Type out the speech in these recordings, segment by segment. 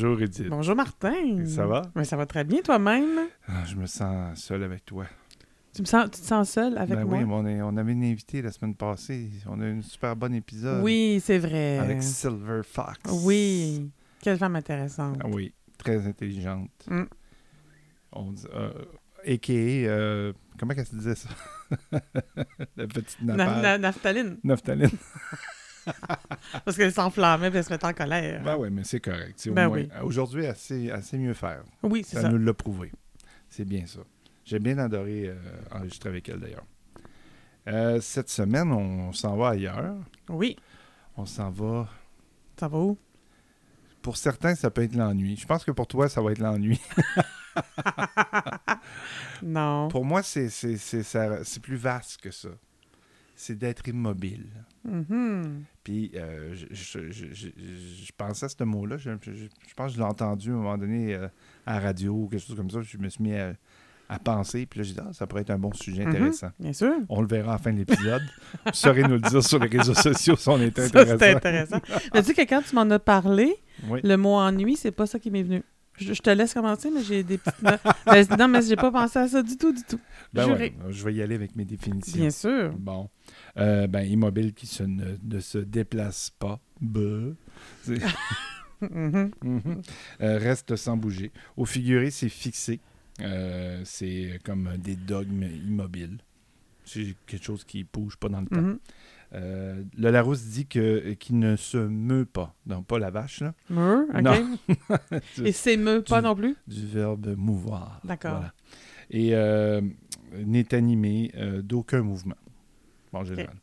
Bonjour Edith. Bonjour Martin. Ça va? Mais ça va très bien toi-même. Ah, je me sens seul avec toi. Tu, me sens, tu te sens seul avec ben moi? oui, mais on, est- on avait une invitée la semaine passée. On a eu un super bon épisode. Oui, c'est vrai. Avec Silver Fox. Oui. Quelle femme intéressante. Ah oui, très intelligente. Mm. On dit, euh, a.k.a. euh, comment qu'elle se disait ça? la petite na- Naphtaline. Naphtaline. Parce qu'elle s'enflammait et elle se mettait en colère. Ben oui, mais c'est correct. Au Ben oui. Aujourd'hui, elle sait, elle sait mieux faire. oui, c'est Ça, ça. nous l'a prouvé. C'est bien ça. J'ai bien adoré euh, enregistrer avec elle d'ailleurs. Euh, cette semaine, on s'en va ailleurs. Oui. On s'en va. Ça va où? Pour certains, ça peut être l'ennui. Je pense que pour toi, ça va être l'ennui. Non. pour moi, c'est plus vaste que ça. C'est d'être immobile. Mhm. Puis, euh, je, je- je- je- je pensais à ce mot-là. Je, pense que je l'ai entendu à un moment donné euh, à la radio ou quelque chose comme ça. Je me suis mis à, à penser. Puis là, j'ai dit, ah, ça pourrait être un bon sujet Mhm. intéressant. Bien sûr. On le verra à la fin de l'épisode. Vous saurez nous le dire sur les réseaux sociaux si on est Ça, intéressant. c'était intéressant. Mais tu sais que quand tu m'en as parlé, Oui. le mot ennui, c'est pas ça qui m'est venu. Je, je te laisse commencer, mais j'ai des petites notes. Ben, non, mais j'ai pas pensé à ça du tout, du tout. Ben Juré. ouais, je vais y aller avec mes définitions. Bien sûr. Bon. Euh, ben, immobile qui se ne, ne se déplace pas. Mhm. Mhm. Euh, reste sans bouger. Au figuré, c'est fixé. Euh, c'est comme des dogmes immobiles. C'est quelque chose qui bouge pas dans le temps. Mhm. Euh, le Larousse dit que qu'il ne se meut pas. Non, pas la vache, là. Meur, OK. Non. Et s'émeut pas Du- non plus? Du verbe mouvoir. D'accord. Voilà. Et euh, n'est animé euh, d'aucun mouvement. Général.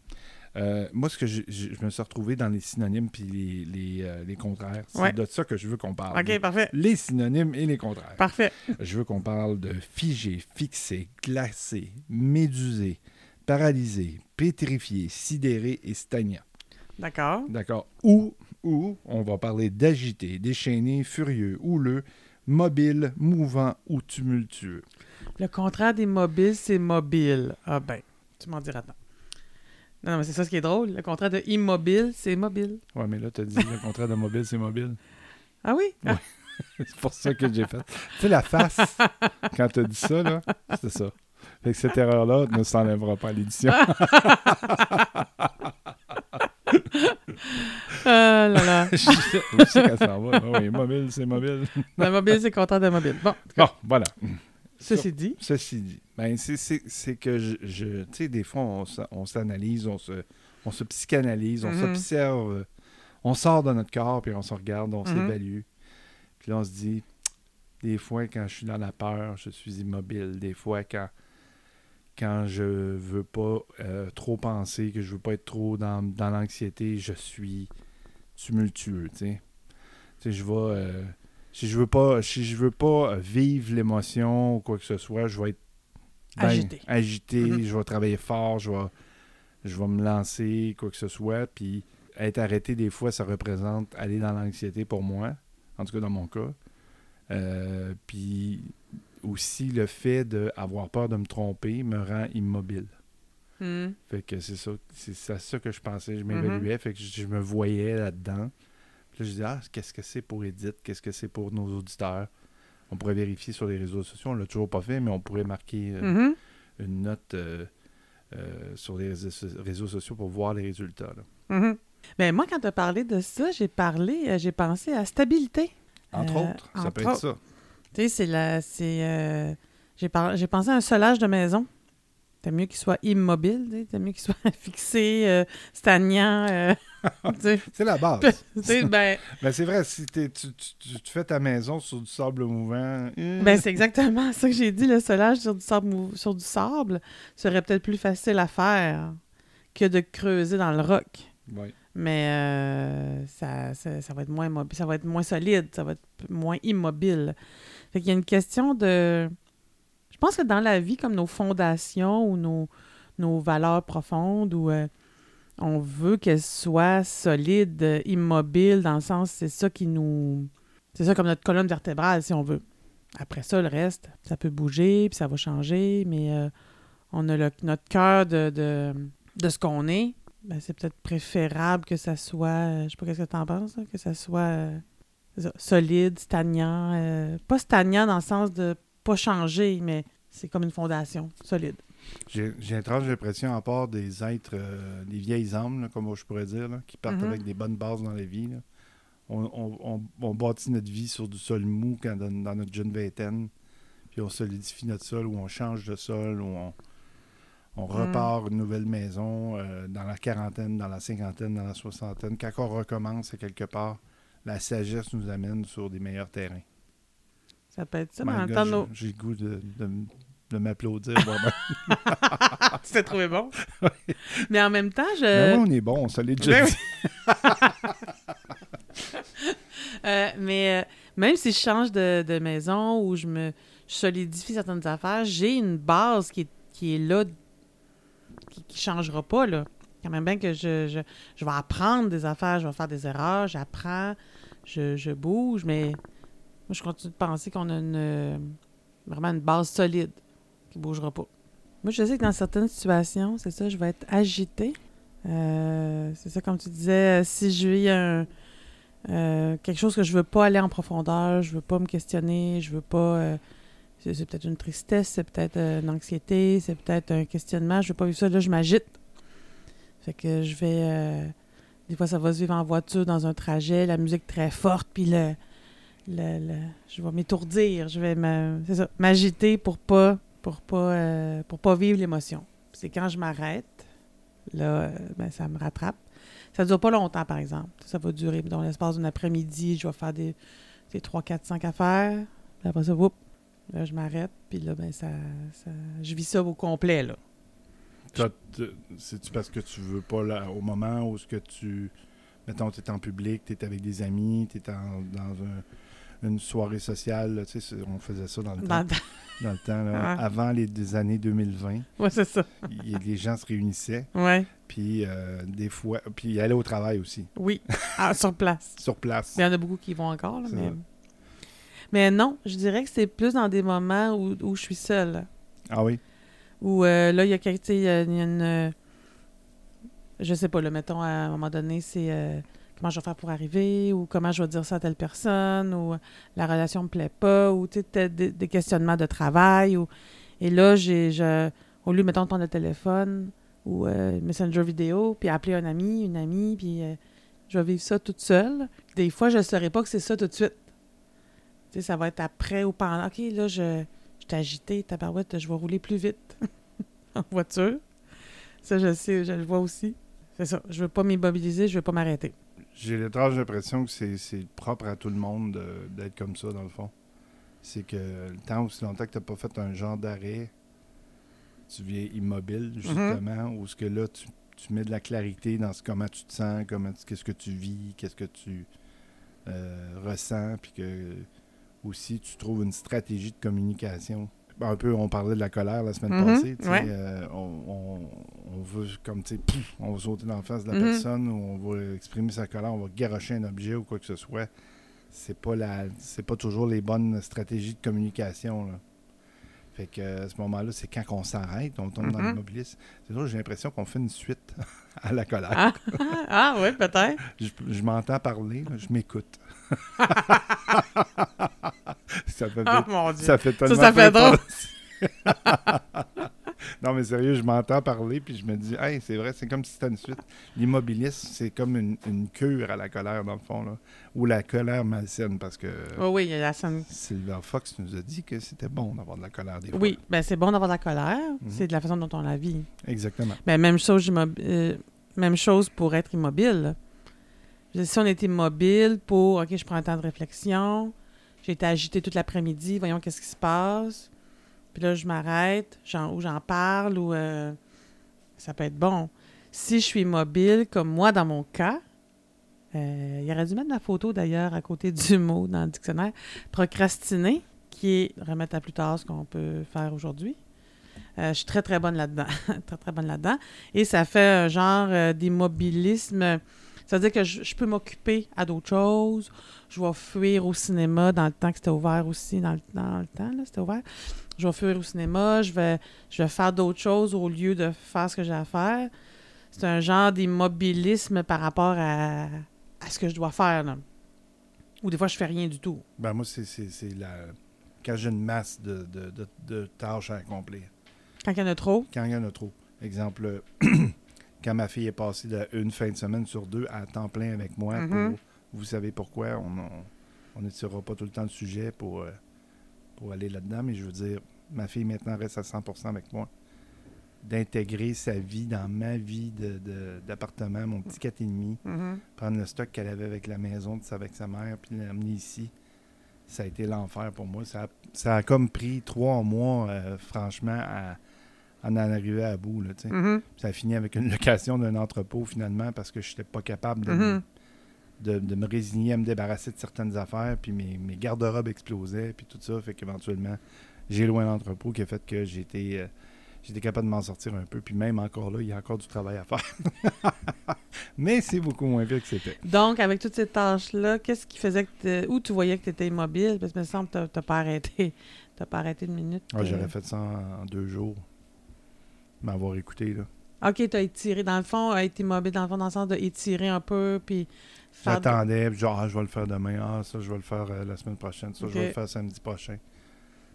Euh, moi, ce que je, je- je me suis retrouvé dans les synonymes puis les, les, euh, les contraires, c'est Ouais. de ça que je veux qu'on parle. OK, parfait. Les synonymes et les contraires. Parfait. Je veux qu'on parle de figé, fixé, glacé, médusé, paralysé, pétrifié, sidéré et stagnant. D'accord. D'accord. Ou, ou, on va parler d'agité, déchaîné, furieux, houleux, mobile, mouvant ou tumultueux. Le contraire des mobiles, c'est mobile. Ah ben, tu m'en diras tant. Non, mais c'est ça ce qui est drôle. Le contraire de immobile, c'est mobile. Ouais, mais là, tu as dit le contraire de mobile, c'est mobile. Ah oui? Ouais. C'est pour ça que j'ai fait. Tu sais, la face, quand tu as dit ça, là, c'est ça. Fait que cette erreur-là ne s'enlèvera pas à l'édition. Ah là là. Je sais qu'elle s'en va. Ah Oui, mobile, c'est mobile. Le mobile, c'est le contraire de mobile. Bon, Bon, voilà. Ceci dit. Ceci dit, ben, c'est- que je, je- tu sais, des fois, on, s'analyse, on se, on se psychanalyse, on Mhm. s'observe, on sort de notre corps, puis on se regarde, on Mhm. s'évalue. Puis là, on se dit, des fois, quand je suis dans la peur, je suis immobile. Des fois, quand, quand je veux pas euh, trop penser, que je veux pas être trop dans, dans l'anxiété, je suis tumultueux, tu sais. Tu sais, je vais... euh, si je veux pas, si je veux pas vivre l'émotion ou quoi que ce soit, je vais être ben Agité. agité, Mhm. je vais travailler fort, je vais, je vais me lancer, quoi que ce soit. Puis être arrêté, des fois, ça représente aller dans l'anxiété pour moi, en tout cas dans mon cas. Euh, puis aussi, le fait d'avoir peur de me tromper me rend immobile. Hmm. Fait que c'est ça, c'est ça que je pensais, je Mhm. m'évaluais, fait que je, je me voyais là-dedans. Là, je disais, ah, qu'est-ce que c'est pour Edith, qu'est-ce que c'est pour nos auditeurs? On pourrait vérifier sur les réseaux sociaux, on l'a toujours pas fait, mais on pourrait marquer euh, Mhm. une note euh, euh, sur les réseaux, so- réseaux sociaux pour voir les résultats. là. Mhm. Ben, moi, quand tu as parlé de ça, j'ai parlé, j'ai pensé à stabilité. Entre autres, ça entre peut être ça. Tu sais, c'est la. C'est. j'ai, par- j'ai pensé à un solage de maison. T'as mieux qu'il soit immobile, t'as mieux qu'il soit fixé, stagnant. C'est la base. Ben, Mais c'est vrai, si t'es- tu, tu- tu- fais ta maison sur du sable mouvant, euh, ben, c'est exactement ça que j'ai dit. Le solage sur du sable, sur du sable serait peut-être plus facile à faire que de creuser dans le roc. ouais. Mais euh, ça, ça, ça va être moins ça va être moins solide, ça va être moins immobile. Fait qu'il y a une question de. Je pense que dans la vie, comme nos fondations ou nos, nos valeurs profondes, où euh, on veut qu'elles soient solides, euh, immobiles, dans le sens, c'est ça qui nous. C'est ça comme notre colonne vertébrale, si on veut. Après ça, le reste, ça peut bouger, puis ça va changer, mais euh, on a le- notre cœur de, ce qu'on est. Ben, c'est peut-être préférable que ça soit. euh, Je sais pas qu'est-ce que tu en penses, que ça soit solide, stagnant. pas stagnant dans le sens de pas changer, mais c'est comme une fondation solide. J'ai étrange l'impression, à part des êtres, euh, des vieilles âmes, là, comme je pourrais dire, là, qui partent Mhm. avec des bonnes bases dans la vie. là. On, on- on- on bâtit notre vie sur du sol mou quand dans, dans notre jeune vingtaine. Puis on solidifie notre sol ou on change de sol ou on, on repart une nouvelle maison euh, dans la quarantaine, dans la cinquantaine, dans la soixantaine. Quand on recommence à quelque part, la sagesse nous amène sur des meilleurs terrains. Ça peut être ça, mais en j'ai- le goût de, de m'applaudir. moi-même. tu t'es trouvé bon? mais en même temps, je. Mais oui, on est bon, on se l'est déjà Ben dit. Euh, mais euh, même si je change de, de maison ou je me je solidifie certaines affaires, j'ai une base qui est, qui est là, qui, qui changera pas, là. Quand même bien que je, je, je vais apprendre des affaires, je vais faire des erreurs, j'apprends, je, je bouge, mais moi, je continue de penser qu'on a une, euh, vraiment une base solide bougera pas. Moi, je sais que dans certaines situations, c'est ça, je vais être agitée. Euh, c'est ça, comme tu disais, si je vis un, euh, quelque chose que je veux pas aller en profondeur, je veux pas me questionner, je veux pas. euh, c'est peut-être une tristesse, c'est peut-être une anxiété, c'est peut-être un questionnement, je veux pas vivre ça, là, je m'agite. Fait que je vais. des fois, ça va se vivre en voiture, dans un trajet, la musique très forte, puis le. le- je vais m'étourdir, je vais m'agiter pour pas pour pas euh, pour pas vivre l'émotion. C'est quand je m'arrête, là, euh, ben, ça me rattrape. Ça dure pas longtemps, par exemple. Ça va durer dans l'espace d'un après-midi, je vais faire des, des 3, 4, 5 affaires. Puis après ça, whoop, là, je m'arrête. Puis là, ben, ça, ça- je vis ça au complet, là. C'est-tu parce que tu veux pas, là, au moment où ce que tu. Mettons, tu es en public, tu es avec des amis, tu es dans un- une soirée sociale, là, tu sais, on faisait ça dans le Dans- temps, dans le temps là, Ah. avant les années 2020. Ouais, c'est ça. les gens se réunissaient, Ouais, puis euh, des fois, puis ils allaient au travail aussi, oui. Ah, sur place. sur place. Il y en a beaucoup qui y vont encore, là, mais... non, je dirais que c'est plus dans des moments où, où je suis seule. Ah oui? Où euh, là, il y a quelque- il y a- une. euh, je sais pas, là, mettons, à un moment donné, c'est euh, comment je vais faire pour arriver, ou comment je vais dire ça à telle personne, ou euh, la relation me plaît pas, ou tu sais, des, des questionnements de travail. Ou... Et là, j'ai, je, au lieu, mettons, de prendre le téléphone ou euh, Messenger vidéo, puis appeler un ami, une amie, puis euh, je vais vivre ça toute seule. Des fois, je ne saurais pas que c'est ça tout de suite. Tu sais, ça va être après ou pendant. OK, là, je, je t'ai agité, tabarouette, je vais rouler plus vite en voiture. Ça, je sais, je le vois aussi. C'est ça. Je veux pas m'immobiliser, je veux pas m'arrêter. J'ai l'étrange impression que c'est propre à tout le monde de- d'être comme ça, dans le fond. C'est que le temps aussi longtemps que tu n'as pas fait un genre d'arrêt, tu viens immobile, justement, ou ce que là, tu, tu mets de la clarité dans ce, comment tu te sens, comment qu'est-ce que tu vis, qu'est-ce que tu euh, ressens, puis que aussi tu trouves une stratégie de communication. Ben, Un peu, on parlait de la colère la semaine Mhm, passée. ouais. euh, on, on- on veut, comme, tu on va sauter dans la face de la Mhm. personne, ou on va exprimer sa colère, on va garocher un objet ou quoi que ce soit. C'est pas la, c'est pas toujours les bonnes stratégies de communication. Là. Fait que à ce moment-là, c'est quand on s'arrête, on tombe dans Mhm. l'immobilisme. C'est sûr, j'ai l'impression qu'on fait une suite à la colère. Ah, ah oui, peut-être. Je, je m'entends parler, je m'écoute. ça fait, Oh mon Dieu. ça fait tellement ça fait peur. drôle. non, mais sérieux, je m'entends parler, puis je me dis, hey, c'est vrai, c'est comme si c'était une suite. L'immobilisme, c'est comme une, une cure à la colère, dans le fond, là. Ou la colère malsaine, parce que Oh oui, il y a la scène. Silver Fox nous a dit que c'était bon d'avoir de la colère des fois. Oui, ben c'est bon d'avoir de la colère. Mhm. C'est de la façon dont on la vit. Exactement. Mais même chose, euh, même chose pour être immobile. Si on est immobile pour, OK, je prends un temps de réflexion, j'ai été agité toute l'après-midi, voyons qu'est-ce qui se passe. Puis là, je m'arrête, ou j'en parle, ou euh, ça peut être bon. Si je suis immobile, comme moi dans mon cas, euh, il aurait dû mettre la photo d'ailleurs à côté du mot dans le dictionnaire, procrastiner, qui est remettre à plus tard ce qu'on peut faire aujourd'hui. Euh, je suis très, très bonne là-dedans. très, très bonne là-dedans. Et ça fait un genre euh, d'immobilisme. Ça veut dire que je, je peux m'occuper à d'autres choses. Je vais fuir au cinéma dans le temps que c'était ouvert aussi. Dans le, dans le temps, là, c'était ouvert. Je vais fuir au cinéma. Je vais, je vais faire d'autres choses au lieu de faire ce que j'ai à faire. C'est un genre d'immobilisme par rapport à, à ce que je dois faire. là. Ou des fois, je fais rien du tout. Ben moi, c'est, c'est, c'est la... quand j'ai une masse de, de, de, de tâches à accomplir. Quand il y en a trop. Quand il y en a trop. Exemple, quand ma fille est passée de une fin de semaine sur deux à temps plein avec moi, Mhm. pour, vous savez pourquoi, on n'étirera pas tout le temps le sujet pour, euh, pour aller là-dedans, mais je veux dire, ma fille maintenant reste à 100% avec moi. D'intégrer sa vie dans ma vie de- de- d'appartement, mon petit 4,5, Mhm. prendre le stock qu'elle avait avec la maison, avec sa mère, puis l'amener ici. Ça a été l'enfer pour moi. Ça a, ça a comme pris trois mois, euh, franchement, à en arriver à bout. Là, tu sais. Mhm. Ça a fini avec une location d'un entrepôt, finalement, parce que je n'étais pas capable de, me- Mhm. de, de me résigner à me débarrasser de certaines affaires, puis mes, mes garde-robes explosaient, puis tout ça. Fait qu'éventuellement, j'ai loin l'entrepôt qui a fait que j'étais... euh, J'étais capable de m'en sortir un peu, puis même encore là, il y a encore du travail à faire. Mais c'est beaucoup moins pire que c'était. Donc, avec toutes ces tâches-là, qu'est-ce qui faisait que où tu voyais que tu étais immobile? Parce que, me semble que t'as- t'as pas arrêté. T'as pas arrêté une minute. Ah, euh. J'aurais fait ça en, en deux jours. M'avoir écouté, là. OK, t'as étiré. Dans le fond, a été immobile, dans le fond, dans le sens de étirer un peu, puis faire... J'attendais, genre, ah, je vais le faire demain, ah, ça, je vais le faire euh, la semaine prochaine, ça, je vais le faire samedi prochain.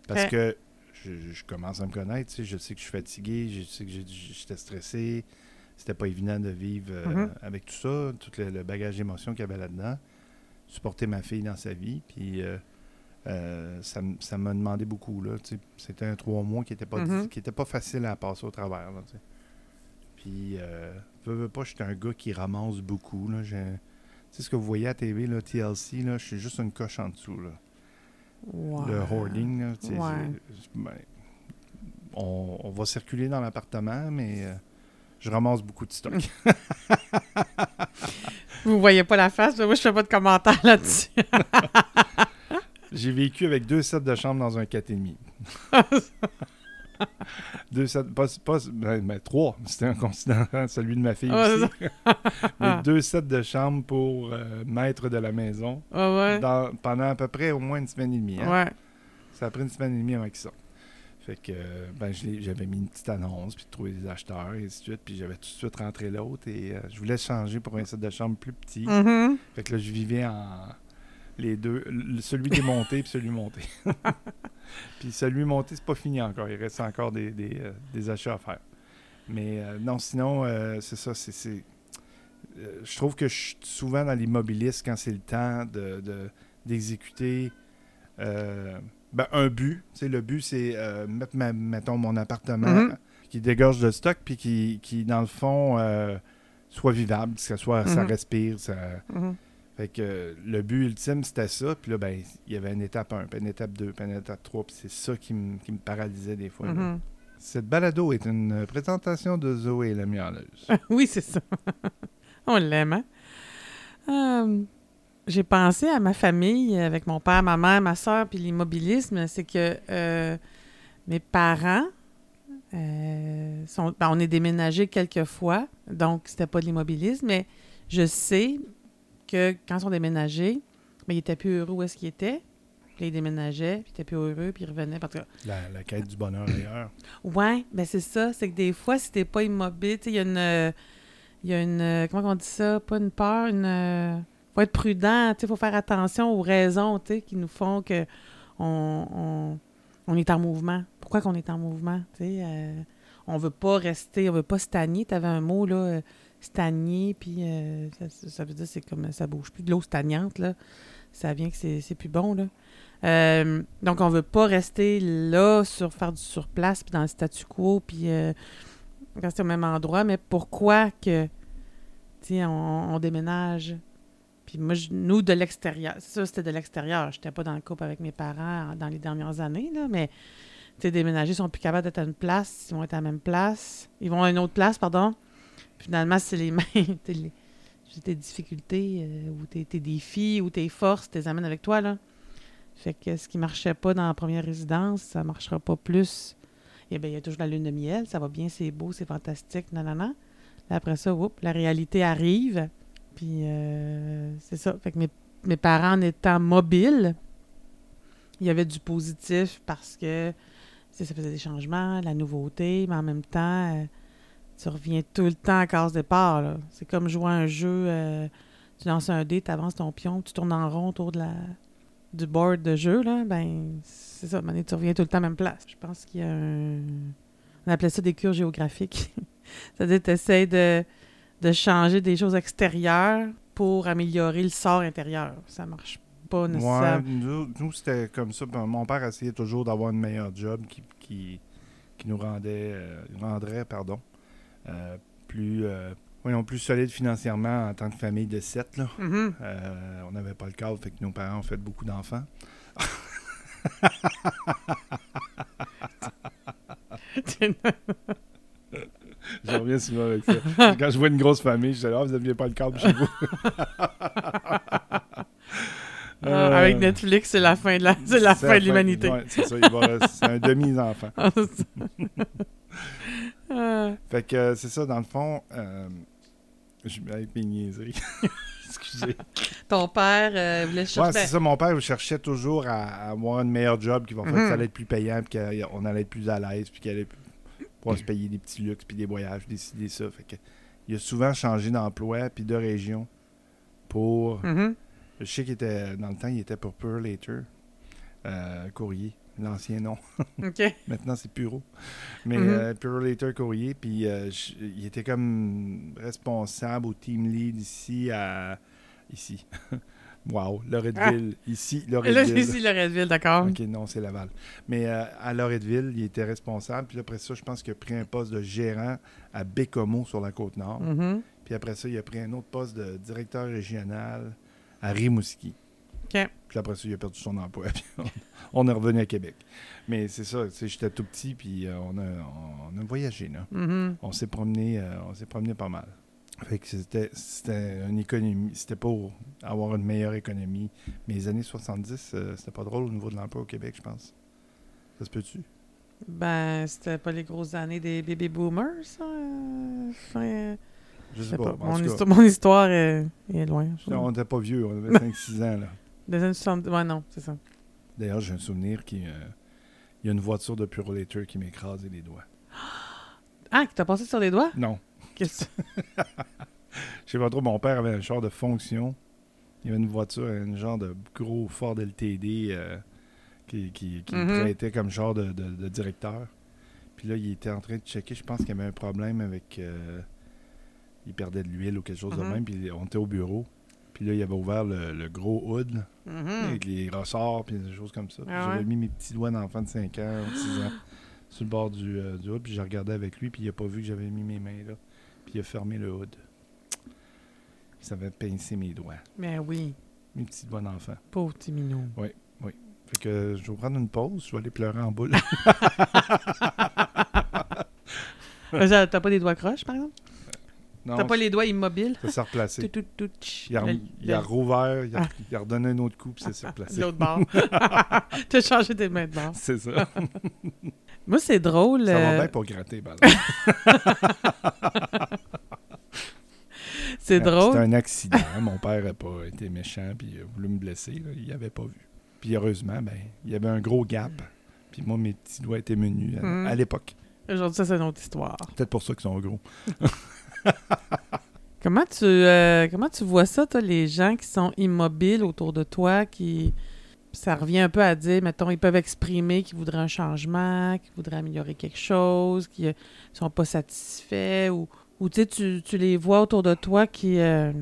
Parce que je, je commence à me connaître, tu sais, je sais que je suis fatigué, je sais que j'étais stressé, c'était pas évident de vivre euh, Mhm. avec tout ça, tout le, le bagage d'émotions qu'il y avait là-dedans, supporter ma fille dans sa vie, puis euh, euh, ça, m'a demandé beaucoup. C'était un trois mois qui était pas, Mhm. qui était pas facile à passer au travers, là. Puis, euh, veux, veux pas, j'étais un gars qui ramasse beaucoup, là, j'ai... Tu sais ce que vous voyez à TV, là, TLC, là, je suis juste une coche en dessous, là. Le hoarding, là, Ouais. ben, on, on va circuler dans l'appartement, mais euh, je ramasse beaucoup de stock. Vous voyez pas la face, mais moi, je fais pas de commentaires là-dessus. J'ai vécu avec deux sets de chambre dans un 4,5. deux sets, pas, pas ben, ben, trois, c'était en considérant celui de ma fille aussi. mais deux sets de chambre pour euh, maître de la maison Ouais, ouais? dans- pendant à peu près au moins une semaine et demie. hein. Ouais. Ça a pris une semaine et demie avant qu'ils sortent. Fait que ben, j'avais mis une petite annonce, puis de trouver des acheteurs, et ainsi de suite. Puis j'avais tout de suite rentré l'autre, et euh, je voulais changer pour un set de chambre plus petit. Mhm. Fait que là, je vivais en les deux, celui démonté puis celui monté. puis celui monté, c'est pas fini encore. Il reste encore des, des, euh, des achats à faire. Mais euh, non, sinon, euh, c'est ça. c'est je trouve que je suis souvent dans l'immobilisme quand c'est le temps de, de- d'exécuter ben, un but. Le but, c'est mettre, ma- mettons, mon appartement Mhm. qui dégorge de stock puis qui, qui dans le fond, soit vivable, que ça, soit, ça Mhm. respire, ça... Mhm. Fait que le but ultime, c'était ça. Puis là, ben, il y avait une étape 1, puis une étape 2, puis une étape 3. Puis c'est ça qui me qui me paralysait des fois. Mhm. Cette balado est une présentation de Zoé la miauleuse. oui, c'est ça. On l'aime, hein? Euh, J'ai pensé à ma famille avec mon père, ma mère, ma soeur, puis l'immobilisme. C'est que euh, mes parents euh, sont. ben, on est déménagé quelques fois, donc c'était pas de l'immobilisme, mais je sais que quand ils sont déménagés, ben, ils étaient plus heureux où est-ce qu'ils étaient. Puis ils déménageaient, puis ils étaient plus heureux, puis ils revenaient. Parce que La, la quête du bonheur ailleurs. Ouais, ben c'est ça. C'est que des fois, si t'es pas immobile, tu il y a une. Il y a une. Comment on dit ça? Pas une peur, une. faut être prudent, tu sais, faut faire attention aux raisons, tu qui nous font que on, on, on est en mouvement. Pourquoi qu'on est en mouvement, tu euh, on veut pas rester, on veut pas stagner. T'avais un mot, là, stagner, puis euh, ça, veut dire c'est comme ça bouge plus de l'eau stagnante, là. Ça vient que c'est plus bon, là. Euh, donc, on veut pas rester là, sur faire du surplace, puis dans le statu quo, puis euh, rester au même endroit. Mais pourquoi que, on, on déménage? Puis moi, nous, de l'extérieur, ça, c'était de l'extérieur. J'étais pas dans le couple avec mes parents dans les dernières années, là, mais, déménager, ils sont plus capables d'être à une place, ils vont être à la même place. Ils vont à une autre place, pardon. Finalement, c'est les mêmes, tes difficultés, euh, ou tes, tes défis, ou tes forces, tu les amènes avec toi, là. Fait que ce qui marchait pas dans la première résidence, ça marchera pas plus. Et bien, il y a toujours la lune de miel, ça va bien, c'est beau, c'est fantastique, nanana. Après ça, oups, la réalité arrive. Puis euh, c'est ça. Fait que mes, mes parents en étant mobiles, il y avait du positif parce que ça faisait des changements, la nouveauté, mais en même temps, euh, tu reviens tout le temps à case départ. là. C'est comme jouer à un jeu euh, tu lances un dé, tu avances ton pion, tu tournes en rond autour de la du board de jeu, là, ben c'est ça, à un moment donné, tu reviens tout le temps à la même place. Je pense qu'il y a un... On appelait ça des cures géographiques. C'est-à-dire que tu essaies de, de changer des choses extérieures pour améliorer le sort intérieur. Ça marche pas Ouais, nécessairement. nous, nous, c'était comme ça. Mon père essayait toujours d'avoir un meilleur job qui, qui, qui nous rendait, euh, rendrait pardon, plus, euh, voyons, plus solide financièrement en tant que famille de sept. Là. Mhm. Euh, on n'avait pas le cadre, fait que nos parents ont fait beaucoup d'enfants. Je reviens souvent avec ça. Quand je vois une grosse famille, je dis Ah, vous n'aviez pas le cadre chez vous. Ah, avec Netflix, c'est la fin de la, c'est la C'est fin de l'humanité. ouais, c'est ça, c'est un demi-enfant. Ah, Fait que euh, c'est ça, dans le fond, euh, je avec mes niaiseries. Excusez. ton père euh, voulait Ouais, chercher. c'est ça, mon père cherchait toujours à, à avoir un meilleur job qui va faire que Mhm. ça allait être plus payant, puis qu'on allait être plus à l'aise, puis qu'il allait pouvoir se payer des petits luxes, puis des voyages, décider ça. Fait que il a souvent changé d'emploi, puis de région pour. Mhm. Je sais qu'il était, dans le temps, il était pour Pearl Later, euh, courrier, l'ancien nom. OK. Maintenant, c'est Puro. Mais Mhm. euh, Puro Later Courrier, puis euh, je- il était comme responsable au team lead ici à. Ici. wow, Loretteville. Ici, Là, Loretteville. c'est ici Loretteville, d'accord. Ok, non, c'est Laval. Mais euh, à Loretteville, il était responsable. Puis après ça, je pense qu'il a pris un poste de gérant à Bécomo sur la côte nord. Mhm. Puis après ça, il a pris un autre poste de directeur régional à Rimouski. Puis après ça, il a perdu son emploi. Puis on, on est revenu à Québec. Mais c'est ça, tu sais, j'étais tout petit, puis euh, on, a, on a voyagé, là. Mhm. On s'est promené, euh, on s'est promené pas mal. Fait que c'était, c'était une économie, c'était pour avoir une meilleure économie. Mais les années 70, euh, c'était pas drôle au niveau de l'emploi au Québec, je pense. Ça se peut-tu? Ben, c'était pas les grosses années des baby boomers, ça? Je sais pas. Mon, cas, histoire, mon histoire est, est loin. on n'était pas vieux, on avait 5-6 ans, là. Des années 70. Ouais, non, c'est ça. D'ailleurs, j'ai un souvenir qu'il y a une voiture de Pure Later qui m'écrasait les doigts. Ah, qui t'a passé sur les doigts? Non. Qu'est-ce que Je sais pas trop, mon père avait un genre de fonction. Il y avait une voiture, un genre de gros Ford LTD euh, qui, qui, qui Mhm. prêtait comme genre de, de- de directeur. Puis là, il était en train de checker, je pense qu'il y avait un problème avec... euh, il perdait de l'huile ou quelque chose de Mhm. même, puis on était au bureau. Puis là, il avait ouvert le, le gros hood Mhm. avec les ressorts, puis des choses comme ça. Puis Ah J'avais mis mes petits doigts d'enfant de 5 ans, 6 ans, sur le bord du, euh, du hood, puis je regardais avec lui, puis il a pas vu que j'avais mis mes mains là. Puis il a fermé le hood. Ça avait pincé mes doigts. Ben oui, Mes petits doigts d'enfant. pauvre petit minou. Fait que je vais prendre une pause, je vais aller pleurer en boule. Euh, T'as pas des doigts croches, par exemple? T'as pas les doigts immobiles? ça s'est replacé. Tout, tout, tout, tch. Il a, Le- il a rouvert, il a, Ah. il a redonné un autre coup, puis ça s'est replacé. l'autre bord. T'as changé tes mains de bord. C'est ça. Moi, c'est drôle. Ça va euh, bien pour gratter, ben c'est drôle. C'était un accident. Mon père n'a pas été méchant, puis il a voulu me blesser. là. Il n'avait pas vu. Puis heureusement, ben, il y avait un gros gap. Puis moi, mes petits doigts étaient menus à, Mhm. à l'époque. Aujourd'hui, ça, c'est une autre histoire. Peut-être pour ça qu'ils sont gros. Comment tu, euh, comment tu vois ça, toi, les gens qui sont immobiles autour de toi, qui. Ça revient un peu à dire, mettons, ils peuvent exprimer qu'ils voudraient un changement, qu'ils voudraient améliorer quelque chose, qu'ils ne sont pas satisfaits, ou, ou tu sais, tu, les vois autour de toi qui. Euh...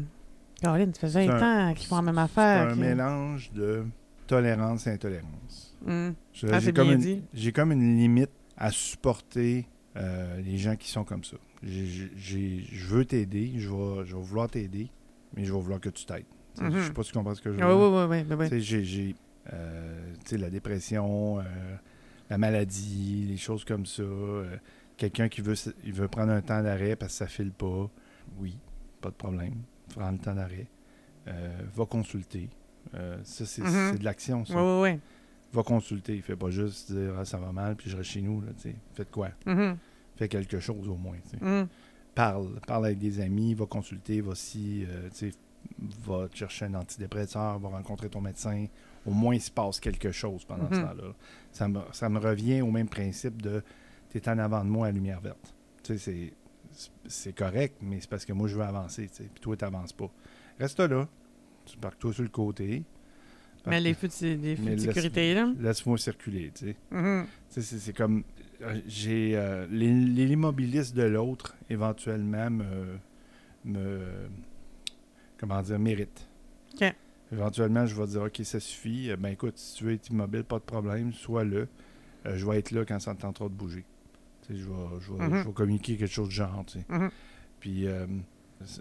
Caroline, ça fait 20 C'est un- ans qu'ils font la même C'est affaire. un qui- mélange de tolérance et intolérance. Hum. Ah, J'ai c'est comme, bien une- dit. j'ai comme une limite à supporter euh, les gens qui sont comme ça. Je veux t'aider, je vais, je vais vouloir t'aider, mais je vais vouloir que tu t'aides. Tu sais, Mhm. Je sais pas si tu comprends ce que je veux Ah, dire. oui, oui, oui, oui, oui. J'ai- euh, la dépression, euh, la maladie, les choses comme ça. euh, Quelqu'un qui veut, il veut prendre un temps d'arrêt parce que ça file pas. Oui, pas de problème. Prends le temps d'arrêt. Va consulter. Ça, c'est Mhm. c'est de l'action, ça. Oui, oui, oui. Va consulter. Il fait pas juste dire ah, ça va mal, puis je reste chez nous. Là. Faites quoi? Mhm. Fais quelque chose au moins. Mhm. parle, parle avec des amis, va consulter, va si, euh, va te chercher un antidépresseur, va rencontrer ton médecin. Au moins, il se passe quelque chose pendant ce Mhm. temps-là. Ça me, ça me revient au même principe de tu es en avant de moi à lumière verte. Tu sais, c'est, c'est correct, mais c'est parce que moi, je veux avancer, puis toi, tu n'avances pas. Reste là. Tu parques toi sur le côté. Mais les feux de, les feux Mais de laisse- sécurité, là. Laisse-moi circuler, tu sais. Mhm. C'est c'est comme. Euh, J'ai. euh, L'immobiliste de l'autre, éventuellement, me, me. Comment dire, mérite. Éventuellement, je vais dire, OK, ça suffit. Euh, Ben écoute, si tu veux être immobile, pas de problème, sois le. je vais être là quand ça te tentera de bouger. Je vais, je vais- Mhm. je vais communiquer quelque chose de genre. Mhm. Puis,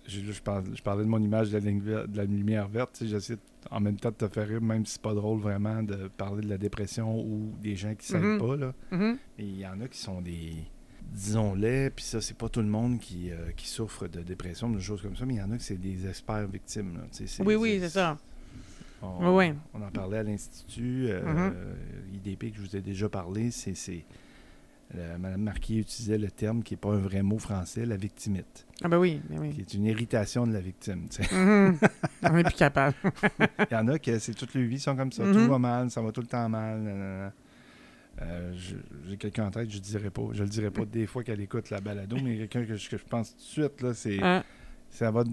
je, parle- je parlais de mon image de la, ligne ver- de la lumière verte. J'essaie en même temps de te faire rire, même si c'est pas drôle vraiment de parler de la dépression ou des gens qui ne Mhm. s'aident pas. Là. Mhm. Mais il y en a qui sont des. Disons-les, puis ça, c'est pas tout le monde qui, euh, qui souffre de dépression, de choses comme ça, mais il y en a qui c'est des experts victimes. là, Oui, oui, c'est ça. On, Oui, oui. on en parlait à l'Institut. euh, Mhm. IDP, que je vous ai déjà parlé, c'est. Euh, Madame Marquis utilisait le terme qui n'est pas un vrai mot français, la victimite, Ah ben oui, ben qui oui. est une irritation de la victime. tu sais. Mhm. On n'est plus capable. Il y en a que c'est toute leur vie, ils sont comme ça. Mhm. Tout va mal, ça va tout le temps mal. Euh, J'ai quelqu'un en tête, je dirais pas. Je le dirais pas des fois qu'elle écoute la balado, mais quelqu'un que, je- que je pense tout de suite, là, c'est. Ah, ça va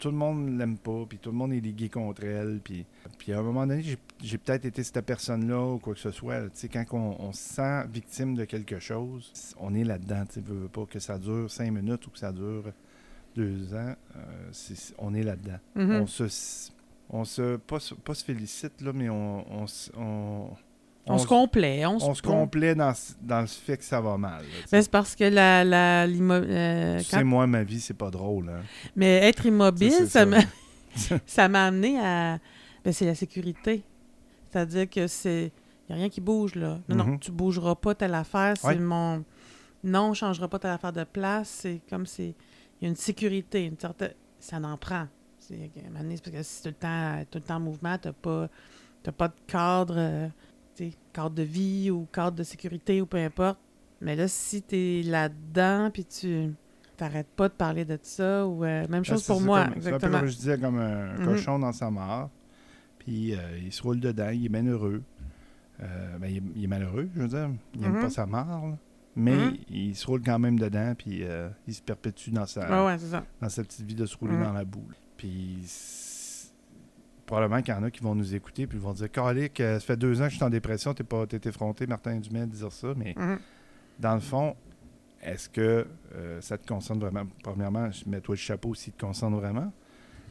tout le monde l'aime pas puis tout le monde est ligué contre elle puis puis à un moment donné j'ai- peut-être été cette personne là ou quoi que ce soit tu sais quand on, on se sent victime de quelque chose on est là dedans tu veux, veux pas que ça dure cinq minutes ou que ça dure deux ans euh, on est là dedans mhm. on se on se pas, pas se félicite là mais on on, on, On se complaît. On, on se complaît dans, ce- dans le fait que ça va mal. Ben, c'est parce que la, la, euh, tu quand- sais moi ma vie c'est pas drôle hein. Mais être immobile, ça m'a ça m'a amené à. Ben, c'est la sécurité. C'est-à-dire que c'est. Il n'y a rien qui bouge, là. Non, non, Mhm. tu bougeras pas telle affaire. C'est Ouais. mon. Non, on ne changera pas telle affaire de place. C'est comme c'est. Il y a une sécurité, une certaine. Ça en prend. C'est parce que si tout le temps, tout le temps en mouvement, tu n'as pas, t'as pas de cadre, euh, cadre de vie ou cadre de sécurité ou peu importe. Mais là, si tu es là-dedans, puis tu t'arrêtes pas de parler de ça, ou euh, même chose pour moi, comme- peu exactement. comme je disais, comme un Mhm. cochon dans sa mare. Puis euh, il se roule dedans, il est bien heureux. Euh, ben, il, est, il est malheureux, je veux dire. Il n'aime Mhm. pas sa mare, là. mais Mhm. il se roule quand même dedans, puis euh, il se perpétue dans sa, ouais, ça. dans sa petite vie de se rouler dans la boule. Puis probablement qu'il y en a qui vont nous écouter, puis vont dire Calique, euh, ça fait deux ans que je suis en dépression, t'es pas t'es effronté, Martin Dumais, de dire ça, mais Mhm. dans le fond, est-ce que euh, ça te concerne vraiment? Premièrement, mets-toi le chapeau s'il te concerne vraiment.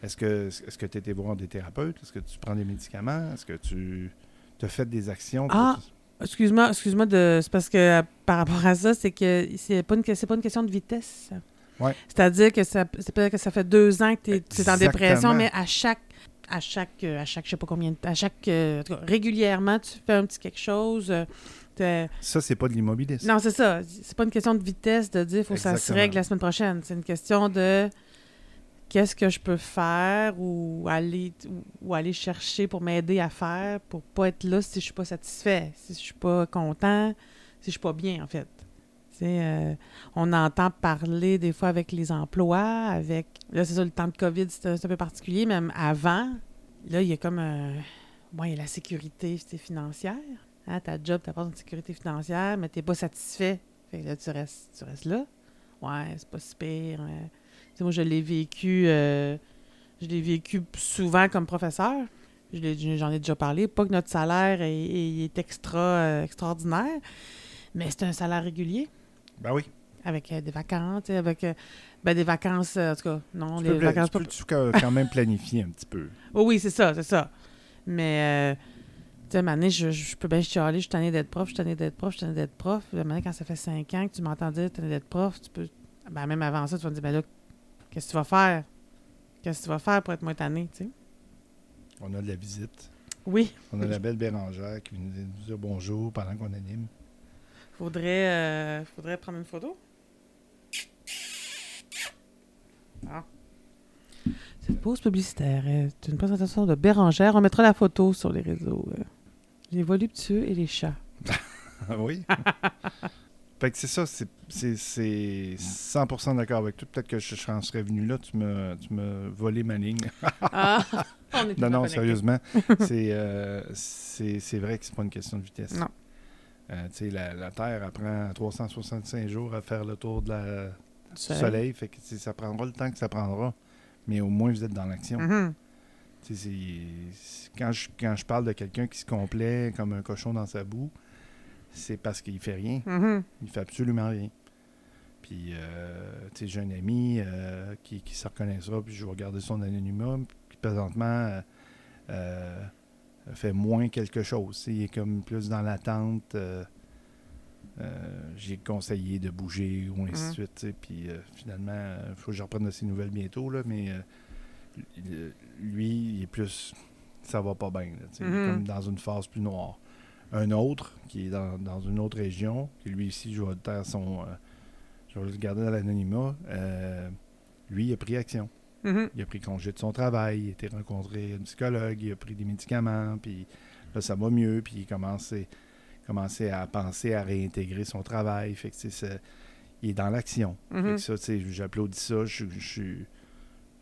Est-ce que est-ce que tu été voir des thérapeutes? Est-ce que tu prends des médicaments? Est-ce que tu as fait des actions? pour- Ah! Excuse-moi, excuse-moi de. C'est parce que euh, par rapport à ça, c'est que c'est pas une c'est pas une question de vitesse. Ouais. C'est-à-dire que ça c'est peut-être que ça fait deux ans que tu es, en dépression, mais à chaque à chaque euh, à chaque je sais pas combien de à chaque euh, en tout cas, régulièrement tu fais un petit quelque chose. euh, Ça, c'est pas de l'immobilisme. non, c'est ça. C'est pas une question de vitesse de dire faut que ça se règle la semaine prochaine. C'est une question de qu'est-ce que je peux faire ou aller ou aller chercher pour m'aider à faire pour pas être là si je suis pas satisfait, si je suis pas content, si je suis pas bien en fait. Tu euh, on entend parler des fois avec les emplois, avec là c'est ça le temps de Covid c'est un, peu particulier, même avant, là il y a comme euh, bon, il y a la sécurité tu financière. Hein, ta job t'apporte une sécurité financière, mais t'es pas satisfait. Fait que là, tu restes, tu restes là. Ouais, c'est pas si pire. hein. Tu moi, je l'ai vécu, euh, je l'ai vécu souvent comme professeur. J'en ai déjà parlé. Pas que notre salaire est extra, euh, extraordinaire, mais c'est un salaire régulier Ben oui. avec euh, des vacances, avec euh, ben, des vacances, euh, en tout cas, non, Tu les peux, vacances tu peux- tu peux quand même planifier un petit peu. Oh oui, c'est ça, c'est ça. Mais, euh, tu sais, moment donné, je, je peux bien chialer, je suis tannée d'être prof, je suis tannée d'être prof, je suis tannée d'être prof. Donné, quand ça fait cinq ans que tu m'entends dire tannée d'être prof, tu peux. Ben, même avant ça, tu vas me dire, ben là, qu'est-ce que tu vas faire? Qu'est-ce que tu vas faire pour être moins tanné, tu sais? On a de la visite. Oui, On a la belle Bérangère qui vient nous dire bonjour pendant qu'on anime. Faudrait, euh, faudrait prendre une photo. Ah. Cette pause publicitaire est une présentation de Bérangère. On mettra la photo sur les réseaux. euh. Les voluptueux et les chats. Ah oui? fait que c'est ça, c'est- c'est c'est 100% d'accord avec toi. Peut-être que je, je en serais venu là, tu me, tu me volé ma ligne. Ah, on est non, non, sérieusement, c'est euh, c'est c'est vrai que c'est pas une question de vitesse. Non. Euh, la, la Terre apprend 365 jours à faire le tour de la, du Soleil. soleil. Fait que ça prendra le temps que ça prendra. mais au moins vous êtes dans l'action. Mhm. C'est- Quand je, quand je parle de quelqu'un qui se complaît comme un cochon dans sa boue, c'est parce qu'il fait rien. Mhm. Il fait absolument rien. Puis, euh, tu sais, j'ai un ami euh, qui, qui se reconnaîtra, puis je vais regarder son anonymat, puis présentement, euh, fait moins quelque chose. Il est comme plus dans l'attente. euh, euh, j'ai conseillé de bouger ou ainsi de Mhm. suite. Puis euh, finalement, il faut que je reprenne de ses nouvelles bientôt, là, mais euh, lui, il est plus. Ça va pas bien. sais, Il est Mhm. comme dans une phase plus noire. Un autre, qui est dans, dans une autre région, qui lui ici, je vais le son. je vais le garder dans l'anonymat. lui, il a pris action. Mhm. Il a pris congé de son travail, il a été rencontrer un psychologue, il a pris des médicaments, puis là, ça va mieux, puis il commence, commencé à penser à réintégrer son travail. Fait que, il est dans l'action. Mhm. sais, j'applaudis ça. Je, je,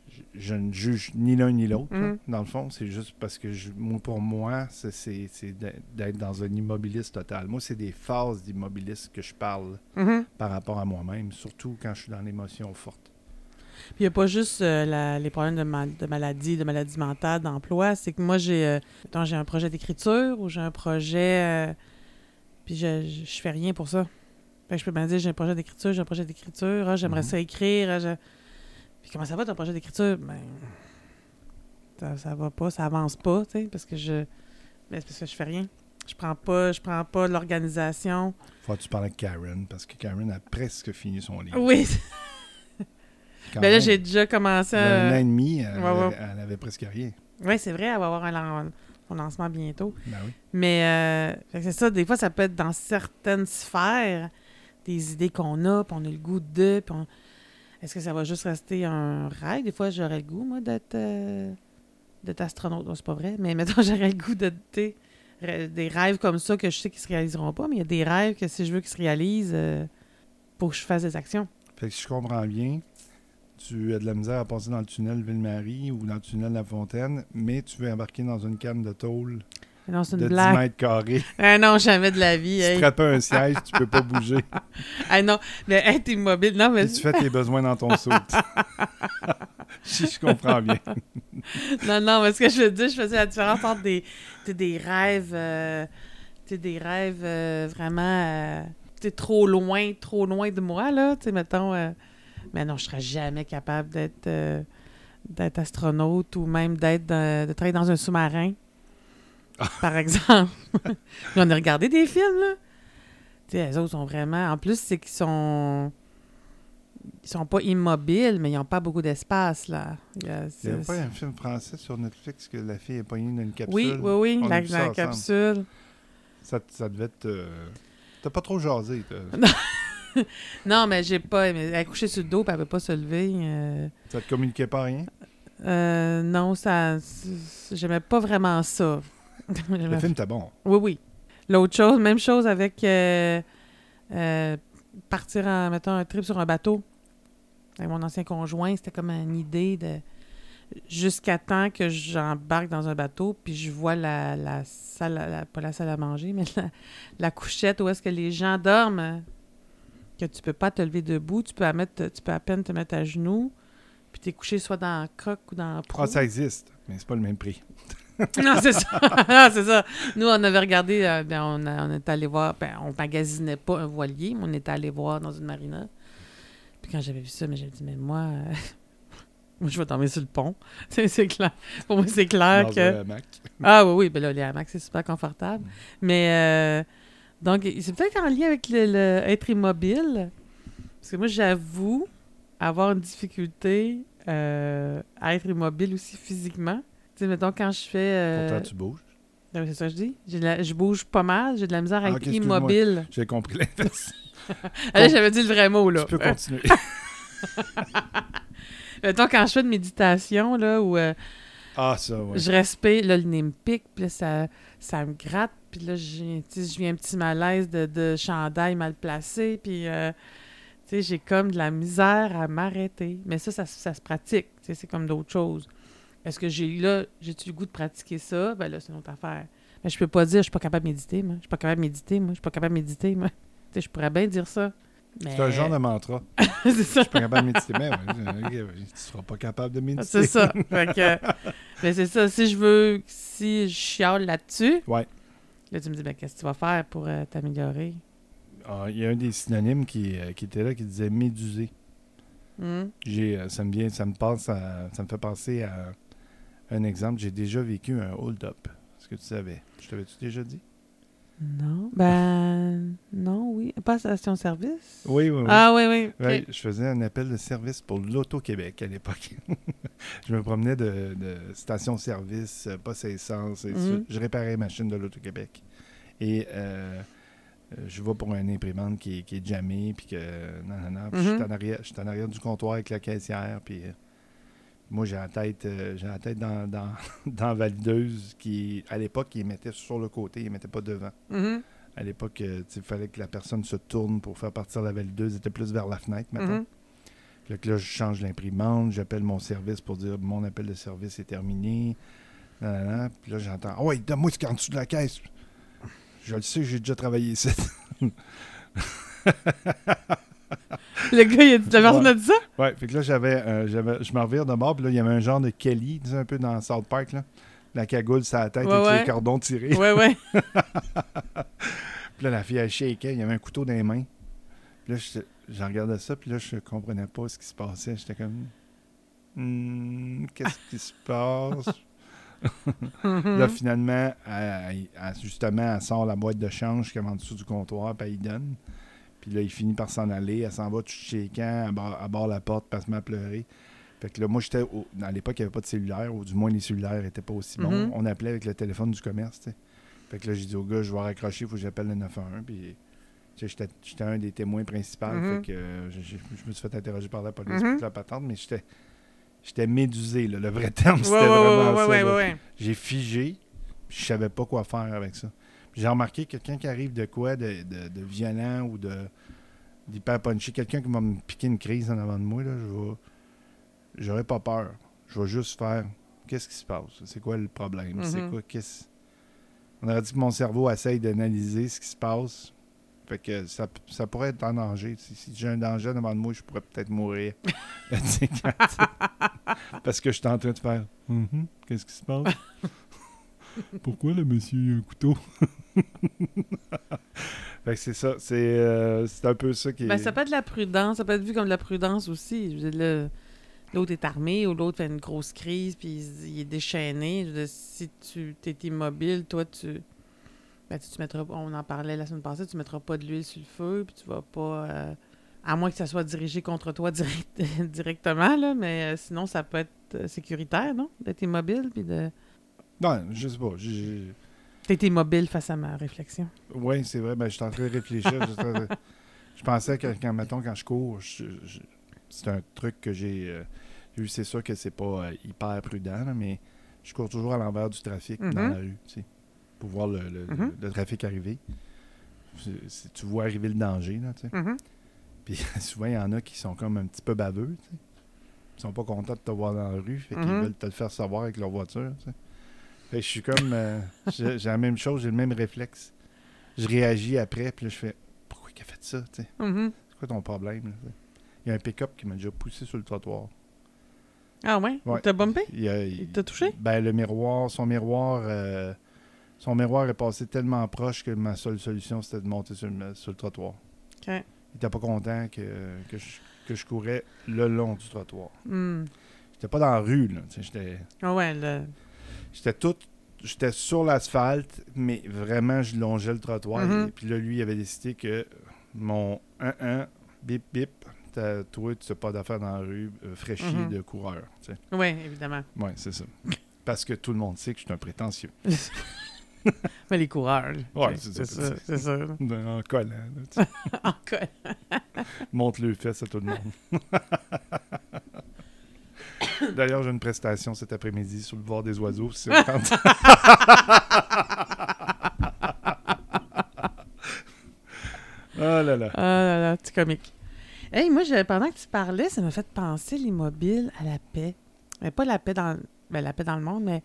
je- je ne juge ni l'un ni l'autre, Mhm. dans le fond. C'est juste parce que, moi, pour moi, c'est- d'être dans un immobilisme total. Moi, c'est des phases d'immobilisme que je parle par rapport à moi-même, surtout quand je suis dans l'émotion forte. Puis il n'y a pas juste euh, la- les problèmes de, mal- de maladie, de maladie mentale, d'emploi. C'est que moi, j'ai euh, j'ai un projet d'écriture ou j'ai un projet. euh, puis je, je, je fais rien pour ça. Fait que je peux bien dire j'ai un projet d'écriture, j'ai un projet d'écriture, ah, j'aimerais Mhm. ça écrire. ah, je- Puis comment ça va ton projet d'écriture? Ben. Ça, ça va pas, ça avance pas, tu sais, parce que je. C'est parce que je fais rien. Je prends pas, je prends pas l'organisation. Faut que tu parles avec Karen, parce que Karen a presque fini son livre. Oui, Mais là même. j'ai déjà commencé un an et demi, elle, Ouais, ouais. avait, elle avait presque rien. Oui, c'est vrai, elle va avoir un, lan- lancement bientôt. Ben oui. Mais euh, c'est ça, des fois, ça peut être dans certaines sphères des idées qu'on a, puis on a le goût de, puis on- Est-ce que ça va juste rester un rêve? Des fois, j'aurais le goût, moi, d'être euh, d'être astronaute. Non, c'est pas vrai, mais mettons, j'aurais le goût de... des rêves comme ça que je sais qu'ils se réaliseront pas, mais il y a des rêves que si je veux qu'ils se réalisent, euh, faut que je fasse des actions. Fait que si je comprends bien, tu as de la misère à passer dans le tunnel Ville-Marie ou dans le tunnel La Fontaine, mais tu veux embarquer dans une canne de tôle Non, de une 10 blague. mètres carrés. Ah non, jamais de la vie. Tu hey. frappes un siège, tu peux pas bouger. Ah non, mais être immobile. Non, mais tu fais tes besoins dans ton saut. si je comprends bien. Non, non, mais ce que je veux dire, je faisais la différence entre des, des rêves, euh, des rêves euh, vraiment, euh, tu sais, trop loin, trop loin de moi, là, tu sais, mettons, euh, mais non, je serais jamais capable d'être euh, d'être astronaute ou même d'être dans- de travailler dans un sous-marin, par exemple. Puis on a regardé des films, là. Tu sais, les autres sont vraiment... En plus, c'est qu'ils sont... Ils sont pas immobiles, mais ils n'ont pas beaucoup d'espace, là. Il y a- Il n'y a pas un film français sur Netflix que la fille est poignée dans une capsule? oui, oui, oui, On la, capsule. Ça, ça devait être. euh, T'as pas trop jasé. Non, mais j'ai pas. Elle est couchée sur le dos, puis elle peut pas se lever. euh, Ça te communiquait pas rien? euh, non, ça. J'aimais pas vraiment ça. Le film était bon. Oui, oui. L'autre chose, même chose avec euh, partir en, mettons, un trip sur un bateau. Avec mon ancien conjoint, c'était comme une idée de. Jusqu'à temps que j'embarque dans un bateau, puis je vois la, la salle, la- pas la salle à manger, mais la, la couchette où est-ce que les gens dorment. Que tu peux pas te lever debout, tu peux à, mettre, tu peux à peine te mettre à genoux, puis t'es couché soit dans la coque ou dans proue. Ah, ça existe, mais c'est pas le même prix. Non, c'est ça. Non, c'est ça. Nous, on avait regardé, euh, ben, on, a- on est allé voir, ben, on magasinait pas un voilier, mais on était allé voir dans une marina. Puis quand j'avais vu ça, mais j'ai dit, mais moi, euh, moi, je vais tomber sur le pont. C'est clair. Pour moi, c'est clair Dans que. un hamac. Ah oui, oui, ben là, les hamacs, c'est super confortable. Mais euh, donc, c'est peut-être en lien avec le, le être immobile. Parce que moi, j'avoue avoir une difficulté euh, à être immobile aussi physiquement. Tu sais, mettons, quand je fais. euh, Pourtant, tu bouges. c'est ça que je dis. J'ai de la- je bouge pas mal, j'ai de la misère à Ah, être immobile. J'ai compris l'inverse. Ah, là, j'avais dit le vrai mot, là. Tu peux continuer. mettons, quand je fais de méditation, là, où euh, ah, ça, ouais. je respire, là, le nez me pique, puis là, ça, ça me gratte, puis là, j'ai je un petit malaise de, de chandail mal placé, puis, euh, j'ai comme de la misère à m'arrêter. Mais ça, ça, ça se pratique, c'est comme d'autres choses. Est-ce que j'ai là, j'ai-tu le goût de pratiquer ça? Ben là, c'est une autre affaire. Mais je peux pas dire, je suis pas capable de méditer, moi. Je suis pas capable de méditer, moi. Je suis pas capable de méditer, moi. Tu sais, je pourrais bien dire ça. Mais... C'est un genre de mantra. c'est Je ça. suis pas capable de méditer, mais ouais, tu seras pas capable de méditer. C'est ça. Fait que, mais c'est ça. Si je veux, si je chiale là-dessus, Ouais. Là, tu me dis, ben, qu'est-ce que tu vas faire pour euh, t'améliorer? Ah, Il y a un des synonymes qui, euh, qui était là qui disait médusé. J'ai, euh, ça me vient, ça me passe à- ça me fait penser à un exemple. J'ai déjà vécu un hold-up. Est-ce que tu savais? Je t'avais-tu déjà dit? Non. Ben, non, oui. Pas station-service? Oui, oui, oui. Ah, oui, oui. je faisais un appel de service pour l'Auto-Québec à l'époque. je me promenais de, de station-service, euh, poste à essence. et Mhm. Je réparais les machines de l'Auto-Québec. Et euh, euh, je vais pour une imprimante qui, est- qui est jammée, puis que... Non, non, non. Je suis Mhm. en arrière- je suis en arrière du comptoir avec la caissière, puis... moi, j'ai la tête, euh, j'ai la tête dans, dans, dans valideuse qui, à l'époque, il mettait sur le côté, il mettait pas devant. Mhm, À l'époque, euh, il fallait que la personne se tourne pour faire partir la valideuse. Elle était plus vers la fenêtre, maintenant. Fait que là, je change l'imprimante, j'appelle mon service pour dire mon appel de service est terminé. Nan. Puis là, j'entends Ah ouais, donne-moi ce qu'il en dessous de la caisse. Je le sais, j'ai déjà travaillé ici. Le gars, il a dit, la personne Ouais. a dit ça? ouais, fait que là, j'avais, euh, j'avais, je me revire de bord, puis là, il y avait un genre de Kelly, tu sais, un peu dans South Park, là. La cagoule sur la tête Ouais, avec ouais. les cordons tirés. Ouais, ouais. Puis là, la fille, elle shakeait, il y avait un couteau dans les mains. Puis là, je, je regardais ça, puis là, je comprenais pas ce qui se passait. J'étais comme, Hmm, qu'est-ce qui se passe? Là, finalement, elle- elle- justement, elle sort la boîte de change qui est en dessous du comptoir, puis elle y donne. Puis là, il finit par s'en aller. Elle s'en va tout barre, elle barre la porte, puis elle se met à pleurer. Fait que là, moi, j'étais. au- À l'époque, il n'y avait pas de cellulaire, ou du moins, les cellulaires n'étaient pas aussi bons. Mhm. On appelait avec le téléphone du commerce, tu sais. Fait que là, j'ai dit au gars, je vais raccrocher, il faut que j'appelle le 911. Puis, tu sais, j'étais- un des témoins principaux. Mhm. Fait que euh, je, me suis fait interroger par la police, Mhm. toute la patente, mais j'étais. J'étais médusé, là. le vrai terme, Ouais, c'était ouais, vraiment ouais, ça. ouais, là. ouais, ouais. J'ai figé, je savais pas quoi faire avec ça. J'ai remarqué quelqu'un qui arrive de quoi, de, de- de violent ou de d'hyper punchy, quelqu'un qui va me piquer une crise en avant de moi, là, je vais. J'aurais pas peur. Je vais juste faire. Qu'est-ce qui se passe? C'est quoi le problème? C'est Mhm. quoi? Qu'est-ce? On aurait dit que mon cerveau essaye d'analyser ce qui se passe. Fait que ça, ça pourrait être en danger. Si, si j'ai un danger devant de moi, je pourrais peut-être mourir. Parce que je suis en train de faire. Mhm, Qu'est-ce qui se passe? Pourquoi le monsieur a un couteau? fait que c'est ça. C'est euh, c'est un peu ça qui est. Ben, ça peut être de la prudence, ça peut être vu comme de la prudence aussi. Je veux dire, là, l'autre est armé ou l'autre fait une grosse crise puis il, est déchaîné. Je veux dire, si tu es immobile, toi, tu. Ben, tu, tu mettras, on en parlait la semaine passée, tu mettras pas de l'huile sur le feu, puis tu vas pas. euh, à moins que ça soit dirigé contre toi direct- directement, là, mais euh, sinon, ça peut être sécuritaire, non? D'être immobile, puis de. Non, je sais pas. D'être immobile face à ma réflexion. Oui, c'est vrai. Ben, je suis en train de réfléchir. je, je pensais que quand, mettons, quand je cours, je- je- c'est un truc que j'ai euh, eu. C'est sûr que c'est pas euh, hyper prudent, là, mais je cours toujours à l'envers du trafic dans Mhm. la rue, tu sais, pour voir le, le- Mhm. le trafic arriver. Tu vois arriver le danger, là, tu sais. Mhm. Puis souvent, il y en a qui sont comme un petit peu baveux, tu sais. Ils sont pas contents de te voir dans la rue, fait qu'ils veulent te le faire savoir avec leur voiture, tu sais. Fait que je suis comme... euh, j'ai la même chose, j'ai le même réflexe. Je réagis après, puis là, je fais... Pourquoi il a fait ça? Mhm. C'est quoi ton problème, là? Il y a un pick-up qui m'a déjà poussé sur le trottoir. Ah ouais? Ouais. T'as bumpé? Il, Il t'a touché? Ben, le miroir, son miroir... euh, son miroir est passé tellement proche que ma seule solution, c'était de monter sur le, sur le trottoir. OK. Il était pas content que, que, je, que je courais le long du trottoir. Hmm. J'étais pas dans la rue, là. J'étais, Ah ouais, le... j'étais tout. J'étais sur l'asphalte, mais vraiment, je longeais le trottoir. Mhm. Et puis là, lui, il avait décidé que mon 1-1, bip bip, t'as- toi, tu n'as pas d'affaires dans la rue, euh, fraîchi Mhm. de coureur. tu sais. Ouais, évidemment. Ouais, c'est ça. Parce que tout le monde sait que je suis un prétentieux. Mais les coureurs. Ok, c'est ça. C'est ça. là. En collant. sais. Encore. Montre le fesses à tout le monde. D'ailleurs, j'ai une prestation cet après-midi sur le bord des oiseaux. si oh là là. Ah là là, petit comique. Hey, moi, je- pendant que tu parlais, ça m'a fait penser l'immobile à la paix. Mais pas la paix dans, ben, la paix dans le monde, mais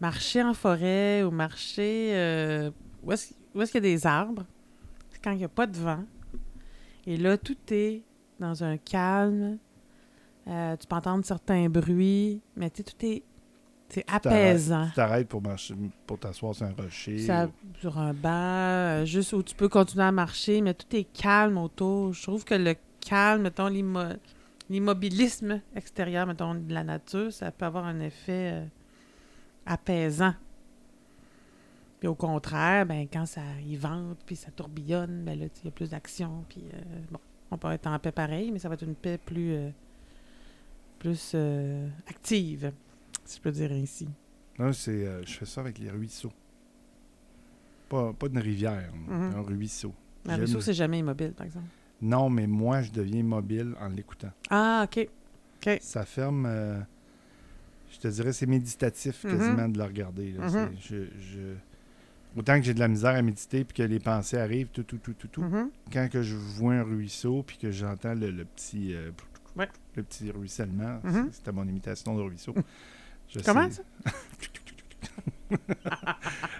marcher en forêt ou marcher euh, où est-ce où est-ce qu'il y a des arbres? C'est quand il n'y a pas de vent. Et là, tout est dans un calme. Euh, tu peux entendre certains bruits, mais tu sais, tout est. C'est apaisant. Tu t'arrêtes pour marcher, pour t'asseoir sur un rocher. Ça- ou- sur un banc, euh, juste où tu peux continuer à marcher, mais tout est calme autour. Je trouve que le calme, mettons, l'immo- l'immobilisme extérieur, mettons, de la nature, ça peut avoir un effet euh, apaisant. Puis au contraire, ben, quand ça y vente, puis ça tourbillonne, ben là, il y a plus d'action, puis euh, bon, on peut être en paix pareil, mais ça va être une paix plus, euh, plus euh, active, si je peux dire ainsi. Non, c'est, euh, je fais ça avec les ruisseaux. Pas, pas une rivière, Mhm. un ruisseau. Un J'aime- ruisseau, c'est jamais immobile, par exemple. Non, mais moi, je deviens mobile en l'écoutant. Ah, OK. Ça ferme. euh, je te dirais, c'est méditatif Mhm. quasiment de le regarder. là. Mhm. C'est- je, je- Autant que j'ai de la misère à méditer puis que les pensées arrivent, tout, tout, tout, tout, tout. Mhm. Quand que je vois un ruisseau puis que j'entends le, le petit. euh, Ouais. Le petit ruissellement, Mhm. c'est- c'était mon imitation de ruisseau. Je Comment sais-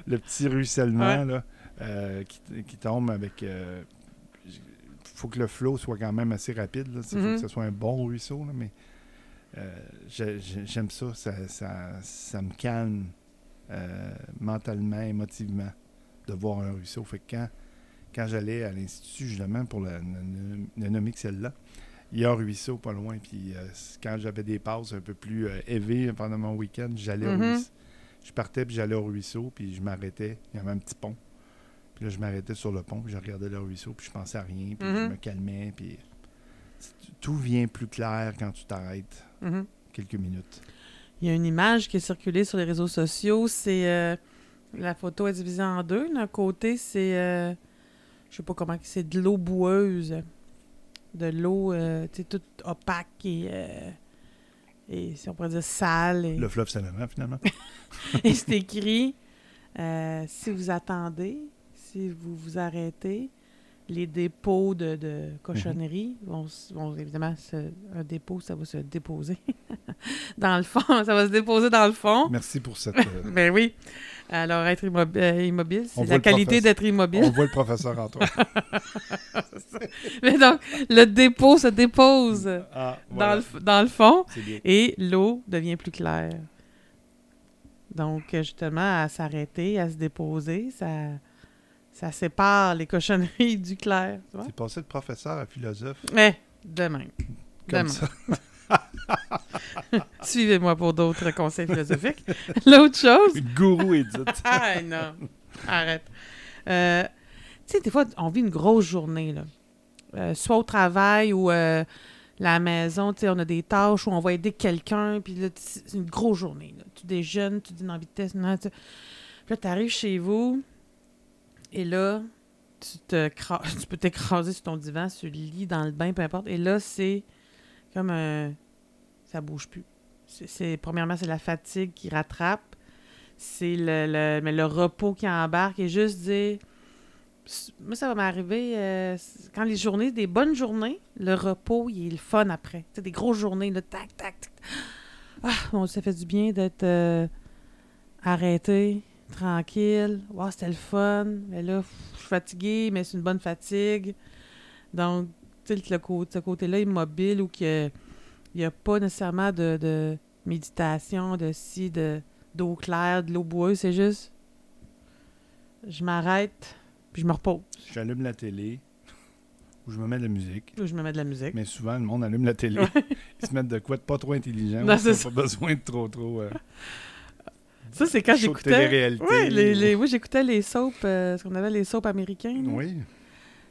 le petit ruissellement Ouais. là, euh, qui, qui tombe avec. Il faut que le flot soit quand même assez rapide. Il faut Mhm. que ce soit un bon ruisseau. là, mais euh, j'ai- j'ai- j'aime ça. Ça, ça. ça me calme euh, mentalement, émotivement de voir un ruisseau. Fait que quand, quand j'allais à l'Institut, justement, pour le, le, le nommer que celle-là, il y a un ruisseau pas loin. Puis euh, quand j'avais des pauses un peu plus euh, élevées pendant mon week-end, j'allais au Mhm. ruisseau. Je partais, puis j'allais au ruisseau, puis je m'arrêtais. Il y avait un petit pont. Puis là, je m'arrêtais sur le pont, puis je regardais le ruisseau, puis je pensais à rien, puis je Mhm. me calmais, puis tout vient plus clair quand tu t'arrêtes Mhm. quelques minutes. Il y a une image qui est circulée sur les réseaux sociaux. C'est euh, la photo est divisée en deux. D'un côté, c'est je sais pas comment c'est de l'eau boueuse, de l'eau euh, tu sais, toute opaque et euh, et si on pourrait dire sale. Et, Le fleuve Saint-Laurent, finalement. et c'est écrit euh, si vous attendez, si vous vous arrêtez, les dépôts de, de cochonneries vont, s- vont évidemment se- un dépôt, ça va se déposer dans le fond, ça va se déposer dans le fond. Merci pour cette. euh, Ben oui. Alors, être euh, immobile, On c'est la qualité d'être on immobile. voit le professeur Antoine. Mais donc, le dépôt se dépose Ah, dans, le, dans le fond et l'eau devient plus claire. Donc, justement, à s'arrêter, à se déposer, ça, ça sépare les cochonneries du clair. C'est passé de professeur à philosophe. Mais, demain. Comme Demain. ça. Suivez-moi pour d'autres conseils philosophiques. L'autre chose, Gourou édite. Ah non, arrête. Euh, tu sais, des fois, on vit une grosse journée, là. Euh, soit au travail ou euh, la maison, tu sais, on a des tâches où on va aider quelqu'un, puis là, c'est une grosse journée. là. Tu déjeunes, tu dînes en vitesse, non, tu... Puis là, tu arrives chez vous, et là, tu, te cra- tu peux t'écraser sur ton divan, sur le lit, dans le bain, peu importe. Et là, c'est comme un... Ça bouge plus. Premièrement, c'est la fatigue qui rattrape. C'est le, le- mais le repos qui embarque. Et juste dire moi ça va m'arriver euh, quand les journées des bonnes journées le repos il est le fun après. C'est des grosses journées là, tac tac tac. Ah bon, ça fait du bien d'être euh, arrêté tranquille wow, c'était le fun mais là pff, je suis fatiguée mais c'est une bonne fatigue donc tu sais le côté, ce côté là immobile où que il n'y a pas nécessairement de, de méditation de si de d'eau claire, de l'eau boueuse, c'est juste je m'arrête puis je me repose. J'allume la télé ou je me mets de la musique. Ou je me mets de la musique. Mais souvent, le monde allume la télé. Ouais. Ils se mettent de quoi de pas trop intelligent. Non, ou c'est ils ont pas besoin de trop, trop. euh, Ça, c'est quand j'écoutais. Oui, les, les, oui, j'écoutais les soaps, euh, ce qu'on avait les soaps américains. là. Oui,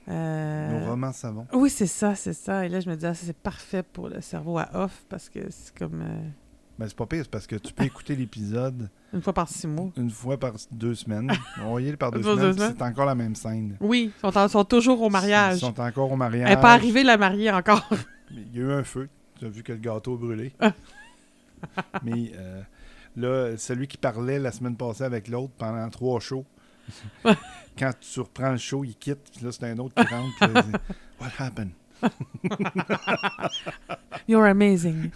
Euh, nos romans savants. Oui, c'est ça, c'est ça. Et là, je me disais, ah, c'est parfait pour le cerveau à off parce que c'est comme euh, Ben, c'est pas pire, c'est parce que tu peux écouter l'épisode une fois par six mois. une fois par deux semaines. Envoyer par deux Par deux semaines, puis semaines. c'est encore la même scène. Oui, ils sont, en- sont toujours au mariage. Ils sont encore au mariage. Elle n'est pas arrivée, la mariée, encore. Il y a eu un feu. Tu as vu que le gâteau a brûlé. Ah. Mais euh, là, celui qui parlait la semaine passée avec l'autre pendant trois shows, quand tu reprends le show, il quitte. Puis là, c'est un autre qui rentre. puis là, il dit, What happened? You're amazing.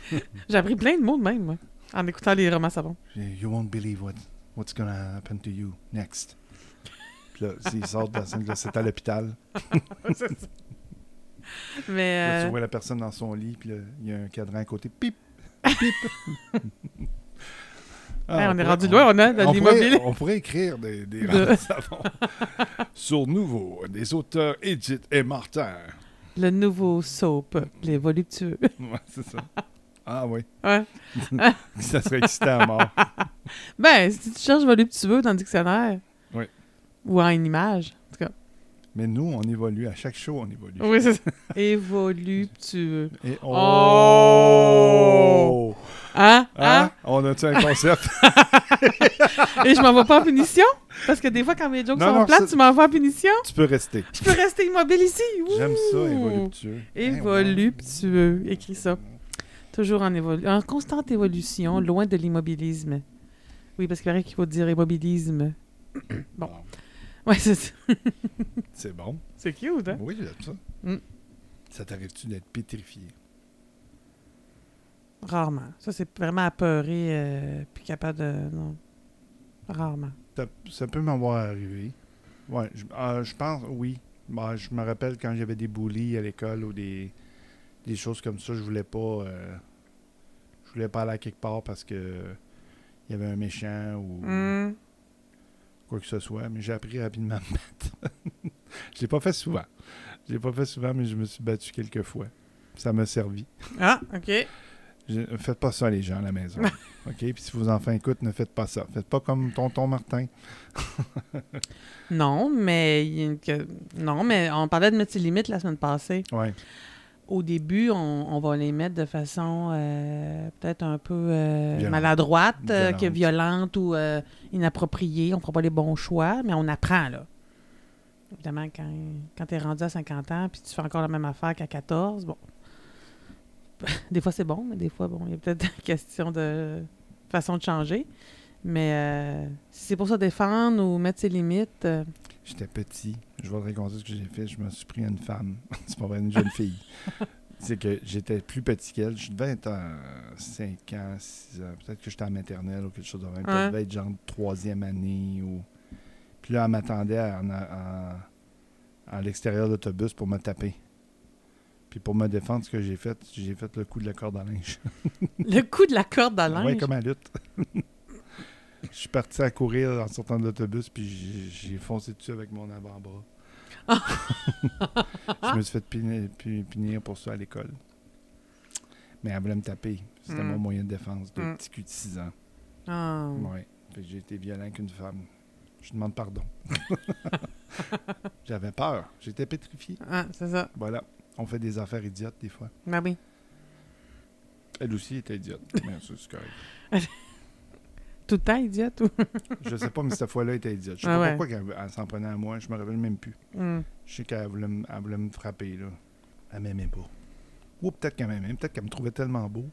J'ai appris plein de mots de même, moi, en écoutant les romans savants. You won't believe what, what's gonna happen to you next. Puis là, s'il sort de la scène, c'est à l'hôpital. Mais. Là, euh, tu vois la personne dans son lit, puis là, il y a un cadran à côté. Pip! Pip! Ah, hey, on, est pourrait- rendu loin, on a on l'immobilier. on pourrait écrire des, des De- romans de savon. Sur Nouveau, des auteurs Edith et Martin. Le nouveau soap, les voluptueux. Ouais, c'est ça. Ah oui, Ouais. ça serait excitant à mort. Ben, si tu cherches voluptueux dans le dictionnaire. Oui. Ou en une image. En tout cas. Mais nous, on évolue. À chaque show, on évolue. Oui, c'est ça. Évoluptueux. Et Oh! Hein? Hein? Hein? On a-tu un concept? Et je m'en vais pas en punition? Parce que des fois, quand mes jokes Non, sont non, plates, tu m'envoies en punition? tu peux rester. Je peux rester immobile ici. J'aime ça, Ouh! évolutueux. Évoluptueux. Écris ça. Toujours en, évolu en constante évolution, loin de l'immobilisme. Oui, parce qu'il paraît qu'il faut dire immobilisme. Bon. Bon. Ouais, c'est ça. C'est bon. C'est cute, hein? Oui, j'aime ça. Mm. Ça t'arrive-tu d'être pétrifié? Rarement. Ça, c'est vraiment apeuré, euh, puis capable de... Non. Rarement. Ça, ça peut m'avoir arrivé. Ouais, je, euh, je pense, oui. Bah, je me rappelle quand j'avais des bullies à l'école ou des, des choses comme ça, je voulais pas. euh, je voulais pas aller à quelque part parce que il y avait un méchant ou Hmm. quoi que ce soit, mais j'ai appris rapidement à me battre. je l'ai pas fait souvent. Je l'ai pas fait souvent, mais je me suis battu quelques fois. Ça m'a servi. Ah, OK. Je- faites pas ça, les gens, à la maison. OK? Puis si vos enfants écoutent, ne faites pas ça. Faites pas comme tonton Martin. Non, mais... que- Non, mais on parlait de mettre ses limites la semaine passée. Ouais. Au début, on, on va les mettre de façon euh, peut-être un peu euh, maladroite, euh, Violente. que violente ou euh, inappropriée. On fera pas les bons choix, mais on apprend, là. Évidemment, quand, quand tu es rendu à 50 ans puis tu fais encore la même affaire qu'à 14, bon. Des fois, c'est bon, mais des fois, bon, il y a peut-être une question de façon de changer. Mais euh, si c'est pour se défendre ou mettre ses limites, euh, J'étais petit. Je vais te raconter ce que j'ai fait. Je me suis pris une femme. C'est pas vrai, une jeune fille. C'est que j'étais plus petit qu'elle. Je devais être à 5 ans, 6 ans. Peut-être que j'étais en maternelle ou quelque chose de même. Ça devait être genre troisième année. ou Puis là, elle m'attendait en- en- à l'extérieur de l'autobus pour me taper. Puis pour me défendre, ce que j'ai fait, j'ai fait le coup de la corde à linge. le coup de la corde à linge? Ouais, comme à lutte. Je suis parti à courir en sortant de l'autobus, puis j'ai foncé dessus avec mon avant-bras. je me suis fait punir, pu- punir pour ça à l'école. Mais elle voulait me taper. C'était Mm. mon moyen de défense de Mm. petit cul de 6 ans. Ah. Ouais. Fait que j'ai été violent avec une femme. Je demande pardon. J'avais peur. J'étais pétrifié. Ah, c'est ça. Voilà. On fait des affaires idiotes des fois. Ben oui. Elle aussi était idiote. Mais ça, c'est correct. Tout le temps, idiote ou? Je sais pas, mais cette fois-là, elle était idiote. Je sais Ah pas ouais. pourquoi qu'elle elle s'en prenait à moi. Je me rappelle même plus. Hmm. Je sais qu'elle voulait, me- elle voulait me frapper, là. Elle m'aimait pas. Ou peut-être qu'elle m'aimait. Peut-être qu'elle me trouvait tellement beau,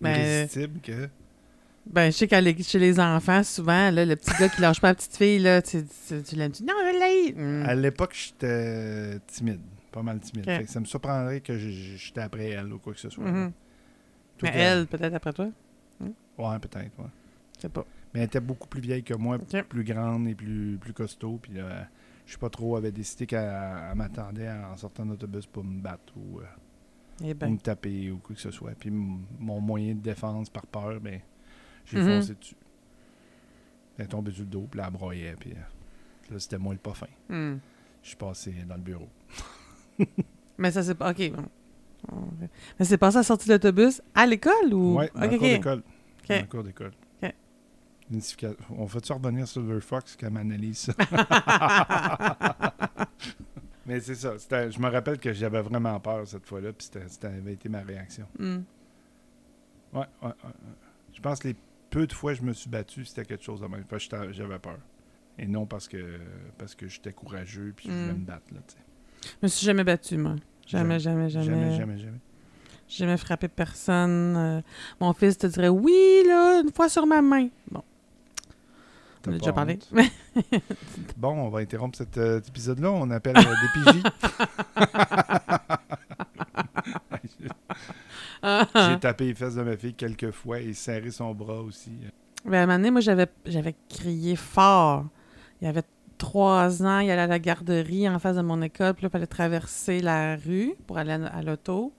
Ben, irrésistible, que... Ben, je sais qu'à l'é- chez les enfants, souvent, là, le petit gars qui lâche pas la petite fille, là, tu, tu, tu l'aimes. tu- Non, je l'ai. Hmm. À l'époque, j'étais timide. Pas mal timide. Ok. Fait que ça me surprendrait que j'étais après elle ou quoi que ce soit. Mhm. Mais elle, peut-être après toi? Ouais, peut-être, ouais. Je sais pas. Mais elle était beaucoup plus vieille que moi, plus grande et plus, plus costaud. Puis là, je sais pas trop, elle avait décidé qu'elle elle m'attendait en sortant d'autobus pour me battre ou... euh, Eh ou ben. me taper ou quoi que ce soit. Puis mon moyen de défense par peur, ben, j'ai Mhm. foncé dessus. Elle est tombée sur le dos, puis elle broyait. Puis euh, là, c'était moi le pas fin. hmm. Je suis passé dans le bureau. Mais ça, c'est pas. OK. bon. Mais c'est passé à la sortie de l'autobus à l'école ou? Ouais, dans OK, le cours OK. d'école. Dans OK. le cours d'école. On fait-tu revenir sur le Fox qu'elle m'analyse ça? Mais c'est ça. Je me rappelle que j'avais vraiment peur cette fois-là, puis c'était- c'était avait été ma réaction. Hmm. Ouais, ouais. Je pense que les peu de fois que je me suis battu, c'était quelque chose de même. J'avais peur. Et non parce que parce que j'étais courageux puis je voulais Mm. me battre. Là, tu sais. Je me suis jamais battue, moi. Jamais, jamais, jamais. Jamais, jamais, jamais. J'ai jamais frappé personne. Euh, mon fils te dirait oui, là, une fois sur ma main. Bon, on a déjà parlé. Bon, on va interrompre cet, euh, cet épisode-là. On appelle euh, DPJ. J'ai tapé les fesses de ma fille quelques fois et serré son bras aussi. Ben, à un moment donné, moi, j'avais, j'avais crié fort. Il y avait trois ans, il allait à la garderie en face de mon école, puis là, il fallait traverser la rue pour aller à, à l'auto.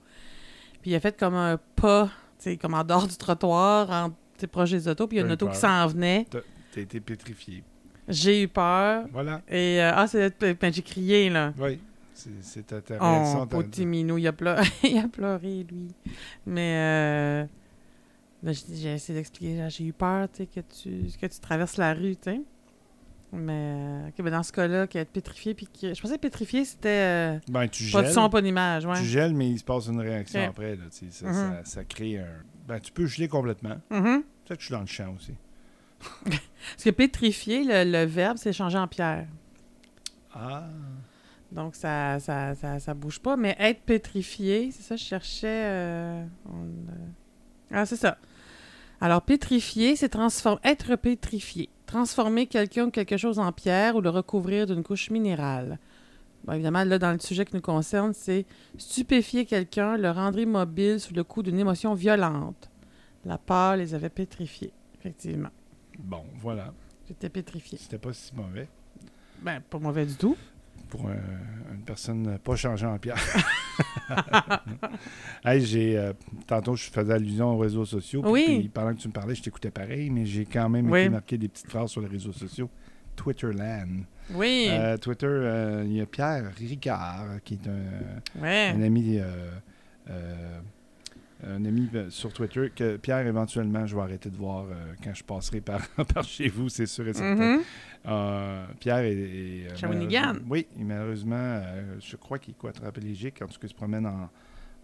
Puis il a fait comme un pas, tu sais, comme en dehors du trottoir, en, proche des autos, puis il y a une auto peur. qui s'en venait. T'as été pétrifié. J'ai eu peur. Voilà. Et, euh, ah, c'est, ben, j'ai crié, là. Oui. C'est- C'était ta réaction. Oh, ta- petit minou, il a, pleuré, il a pleuré, lui. Mais euh, ben, j'ai j'ai essayé d'expliquer, j'ai eu peur, tu sais, que tu, que tu traverses la rue, tu sais. Mais euh, ben, dans ce cas-là, qu'être pétrifié, puis que... Je pensais que pétrifié, c'était euh, Ben, tu pas de son, pas d'image, ouais. Tu gèles, mais il se passe une réaction après. Là, sais, ça, ça, ça crée un. Ben, tu peux geler complètement. Mhm. Peut-être que je suis dans le champ aussi. Parce que pétrifier, le, le verbe, c'est changer en pierre. Ah. Donc, ça, ça, ça, ça bouge pas. Mais être pétrifié, c'est ça, je cherchais. euh, on, euh, Ah, c'est ça. Alors, pétrifier, c'est transformer, être pétrifié. Transformer quelqu'un ou quelque chose en pierre ou le recouvrir d'une couche minérale. Bon, évidemment, là, dans le sujet qui nous concerne, c'est stupéfier quelqu'un, le rendre immobile sous le coup d'une émotion violente. La peur les avait pétrifiés, effectivement. Bon, voilà. J'étais pétrifié. C'était pas si mauvais Ben, pas mauvais du tout. Pour un- une personne pas changée en pierre. hey, j'ai. euh, tantôt, je faisais allusion aux réseaux sociaux. Oui. puis pendant que tu me parlais, je t'écoutais pareil, mais j'ai quand même Oui. été marqué des petites phrases sur les réseaux sociaux. Twitterland. Oui. Euh, Twitter, euh, il y a Pierre Ricard, qui est un, ouais. un ami, un ami euh, sur Twitter que Pierre, éventuellement, je vais arrêter de voir euh, quand je passerai par, par chez vous, c'est sûr et certain. Mhm. Euh, Pierre est. est, euh, Shawinigan. Oui, et malheureusement, euh, je crois qu'il est quadriplégique. En tout cas, il se promène en,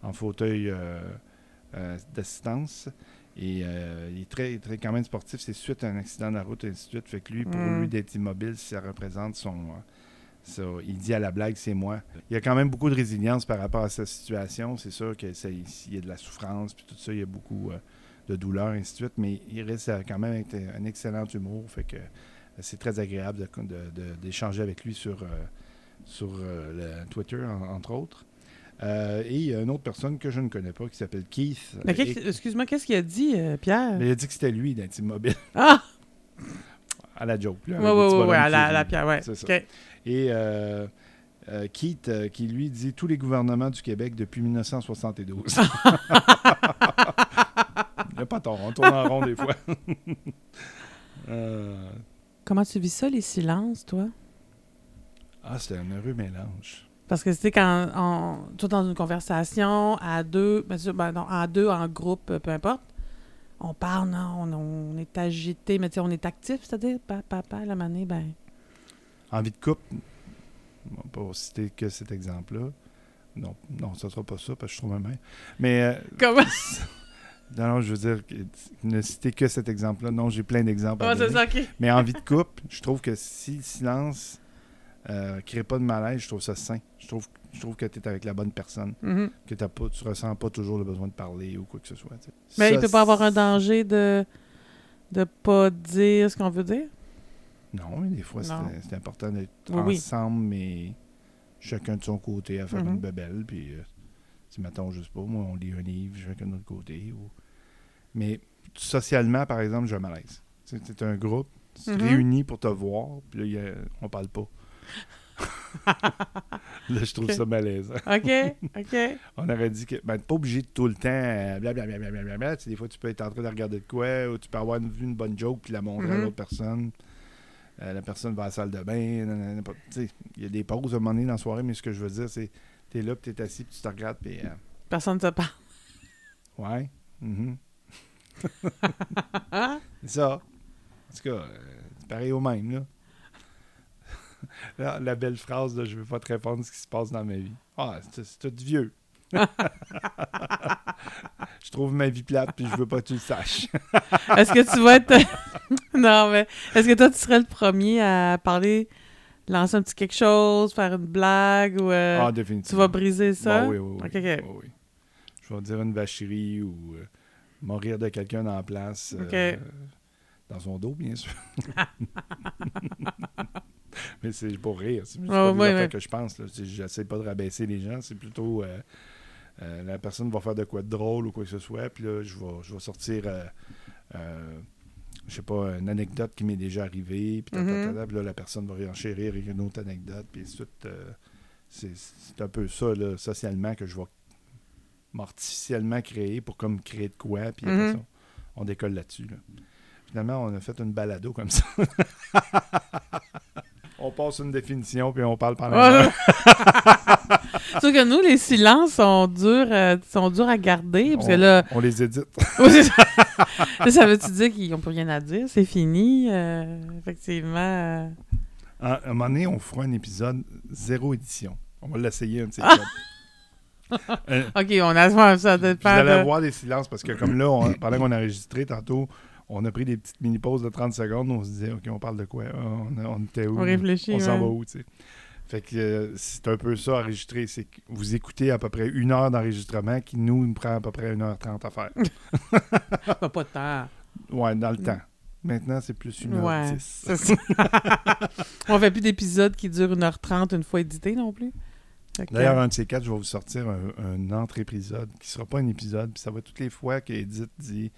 en fauteuil d'assistance. Et euh, il est très, très quand même sportif. C'est suite à un accident de la route et ainsi de suite. Fait que lui, pour Mm. lui, d'être immobile, ça représente son. Il dit à la blague, c'est moi. Il y a quand même beaucoup de résilience par rapport à sa situation. C'est sûr qu'il y a de la souffrance, puis tout ça, il y a beaucoup euh, de douleur, et ainsi de suite. Mais il reste quand même un excellent humour. Fait que euh, c'est très agréable de- de- de- d'échanger avec lui sur, euh, sur euh, le Twitter, en- entre autres. Euh, et il y a une autre personne que je ne connais pas qui s'appelle Keith. Mais qu'est-ce- et- excuse-moi, qu'est-ce qu'il a dit, euh, Pierre? mais il a dit que c'était lui immobile Ah! à la joke. là, Oui, oui, oui, à la, la Pierre, ouais. C'est ça. Et euh, euh, Keith, euh, qui lui dit tous les gouvernements du Québec depuis 1972. Il n'y a pas tort, on tourne en rond des fois. Euh, Comment tu vis ça, les silences, toi? Ah, c'est un heureux mélange. Parce que c'était quand on, toi dans une conversation à deux, ben, ben non, à deux, en groupe, peu importe, on parle, non, on, on est agité, mais tu sais, on est actif, c'est-à-dire, papa, papa, la manée, ben. Envie de couple, pas citer que cet exemple-là. Non, non, ça sera pas ça, parce que je trouve ma main. Mais euh, Comment? non, non, je veux dire, ne citer que cet exemple-là. Non, j'ai plein d'exemples. à Ah, ça. Mais envie de couple, je trouve que si le silence ne crée pas de malaise, je trouve ça sain. Je trouve, je trouve que tu es avec la bonne personne, Mhm. que t'as pas, tu ressens pas toujours le besoin de parler ou quoi que ce soit. Mais Ça, il peut pas avoir un danger de de pas dire ce qu'on veut dire? Non, mais des fois, c'est important d'être Oui, oui. ensemble, mais chacun de son côté à faire Mhm. une bebelle. Puis, euh, si mettons, je sais pas, moi, on lit un livre, chacun de notre côté. Ou... Mais socialement, par exemple, j'ai un malaise. C'est un groupe, tu te Mhm. réunis pour te voir, puis là, il y a- on parle pas. là, je trouve Ok. ça malaisant. OK, OK. On aurait dit que ben, pas obligé de tout le temps euh, blablabla. blablabla. Tu sais, des fois, tu peux être en train de regarder de quoi, ou tu peux avoir une, une bonne joke puis la montrer à Mhm. l'autre personne. Euh, la personne va à la salle de bain. tu Il y a des pauses à un moment donné dans la soirée, mais ce que je veux dire, c'est t'es là, puis t'es assis, puis tu te regardes, puis euh, Personne ne se parle. ouais. mhm. c'est ça. En tout cas, euh, c'est pareil au même, là. La belle phrase, là, je veux pas te répondre ce qui se passe dans ma vie. Ah, c'est tout vieux. je trouve ma vie plate, puis je veux pas que tu le saches. Est-ce que tu vas être. non, mais est-ce que toi, tu serais le premier à parler, lancer un petit quelque chose, faire une blague ou. euh, ah, tu définitivement. vas briser ça? Bon, oui, oui, oui. Ok. Oui, oui. Je vais dire une vacherie ou euh, mourir de quelqu'un la place. Euh, dans son dos, bien sûr. Mais c'est pour rire. C'est pas Ouais, que je pense. J'essaie pas de rabaisser les gens. C'est plutôt... euh, la personne va faire de quoi de drôle ou quoi que ce soit. Puis là, je vais, je vais sortir euh, euh, je sais pas, une anecdote qui m'est déjà arrivée, puis Mhm. puis là, la personne va réenchérir avec une autre anecdote, puis ainsi de suite. euh, c'est un peu ça, là, socialement, que je vais m'artificiellement créer pour comme créer de quoi, puis Mhm. ça, on décolle là-dessus. là. Finalement, on a fait une balado comme ça. on passe une définition, puis on parle pendant. Sauf que nous, les silences sont durs, euh, sont durs à garder. Parce que On- là, On les édite. Ça. Veut-tu dire qu'ils n'ont plus rien à dire? C'est fini? euh, effectivement. euh. À à un moment donné, on fera un épisode zéro édition. On va l'essayer un de ces Ah! Euh, OK, on a ça Vous dépend allez de- avoir des silences parce que comme là, on- pendant qu'on a enregistré tantôt, on a pris des petites mini-pauses de 30 secondes. On se disait, OK, on parle de quoi? On, on était où? On réfléchit. On s'en ouais. va où, tu sais? Fait que euh, c'est un peu ça, enregistrer. C'est que vous écoutez à peu près une heure d'enregistrement qui nous nous prend à peu près une heure trente à faire. Pas, pas de temps. Ouais, dans le temps. Maintenant, c'est plus une heure Ouais. dix. c'est ça. on fait plus d'épisodes qui durent 1h30 une fois édité non plus. D'ailleurs, euh, un de ces quatre, je vais vous sortir un, un entre-épisode qui sera pas un épisode, puis ça va toutes les fois qu'Edith dit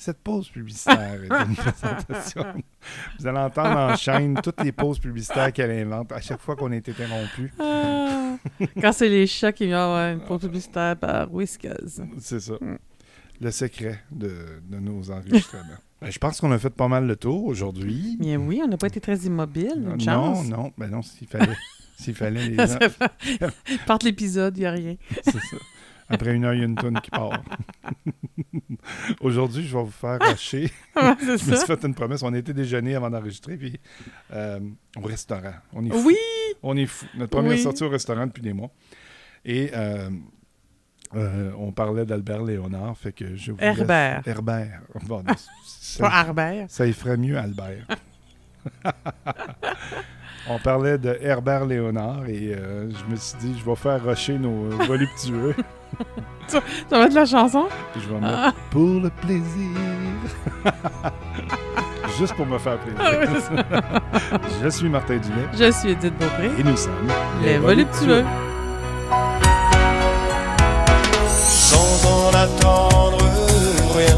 cette pause publicitaire est une présentation. Vous allez entendre en chaîne toutes les pauses publicitaires qu'elle invente à chaque fois qu'on est interrompu. ah, quand c'est les chats qui viennent avoir une pause publicitaire par Whiskas. C'est ça. Mm. Le secret de, de nos enregistrements. Ben, je pense qu'on a fait pas mal le tour aujourd'hui. Bien oui, on n'a pas été très immobile. Une non, chance. non, ben non, s'il fallait, s'il fallait les gens, Parte l'épisode, il n'y a rien. c'est ça. Après une heure, il y a une tonne qui part. Aujourd'hui, je vais vous faire rusher. Je me ça. suis fait une promesse. On a été déjeuner avant d'enregistrer, puis euh, au restaurant. On est fou. Oui! On est fou. Notre première Oui. sortie au restaurant depuis des mois. Et euh, euh, on parlait d'Albert Léonard, fait que je vous laisse- Herbert. Herbert. Bon, Pas ça, Harbert. ça y ferait mieux, Albert. on parlait de Herbert Léonard et euh, je me suis dit, je vais faire rusher nos voluptueux. Ça va être la chanson? Puis je vais mettre Ah, pour le plaisir. Juste pour me faire plaisir. ah oui. Je suis Martin Dumais Je suis Edith Beaupré. et nous sommes Les voluptueux. sans en attendre rien,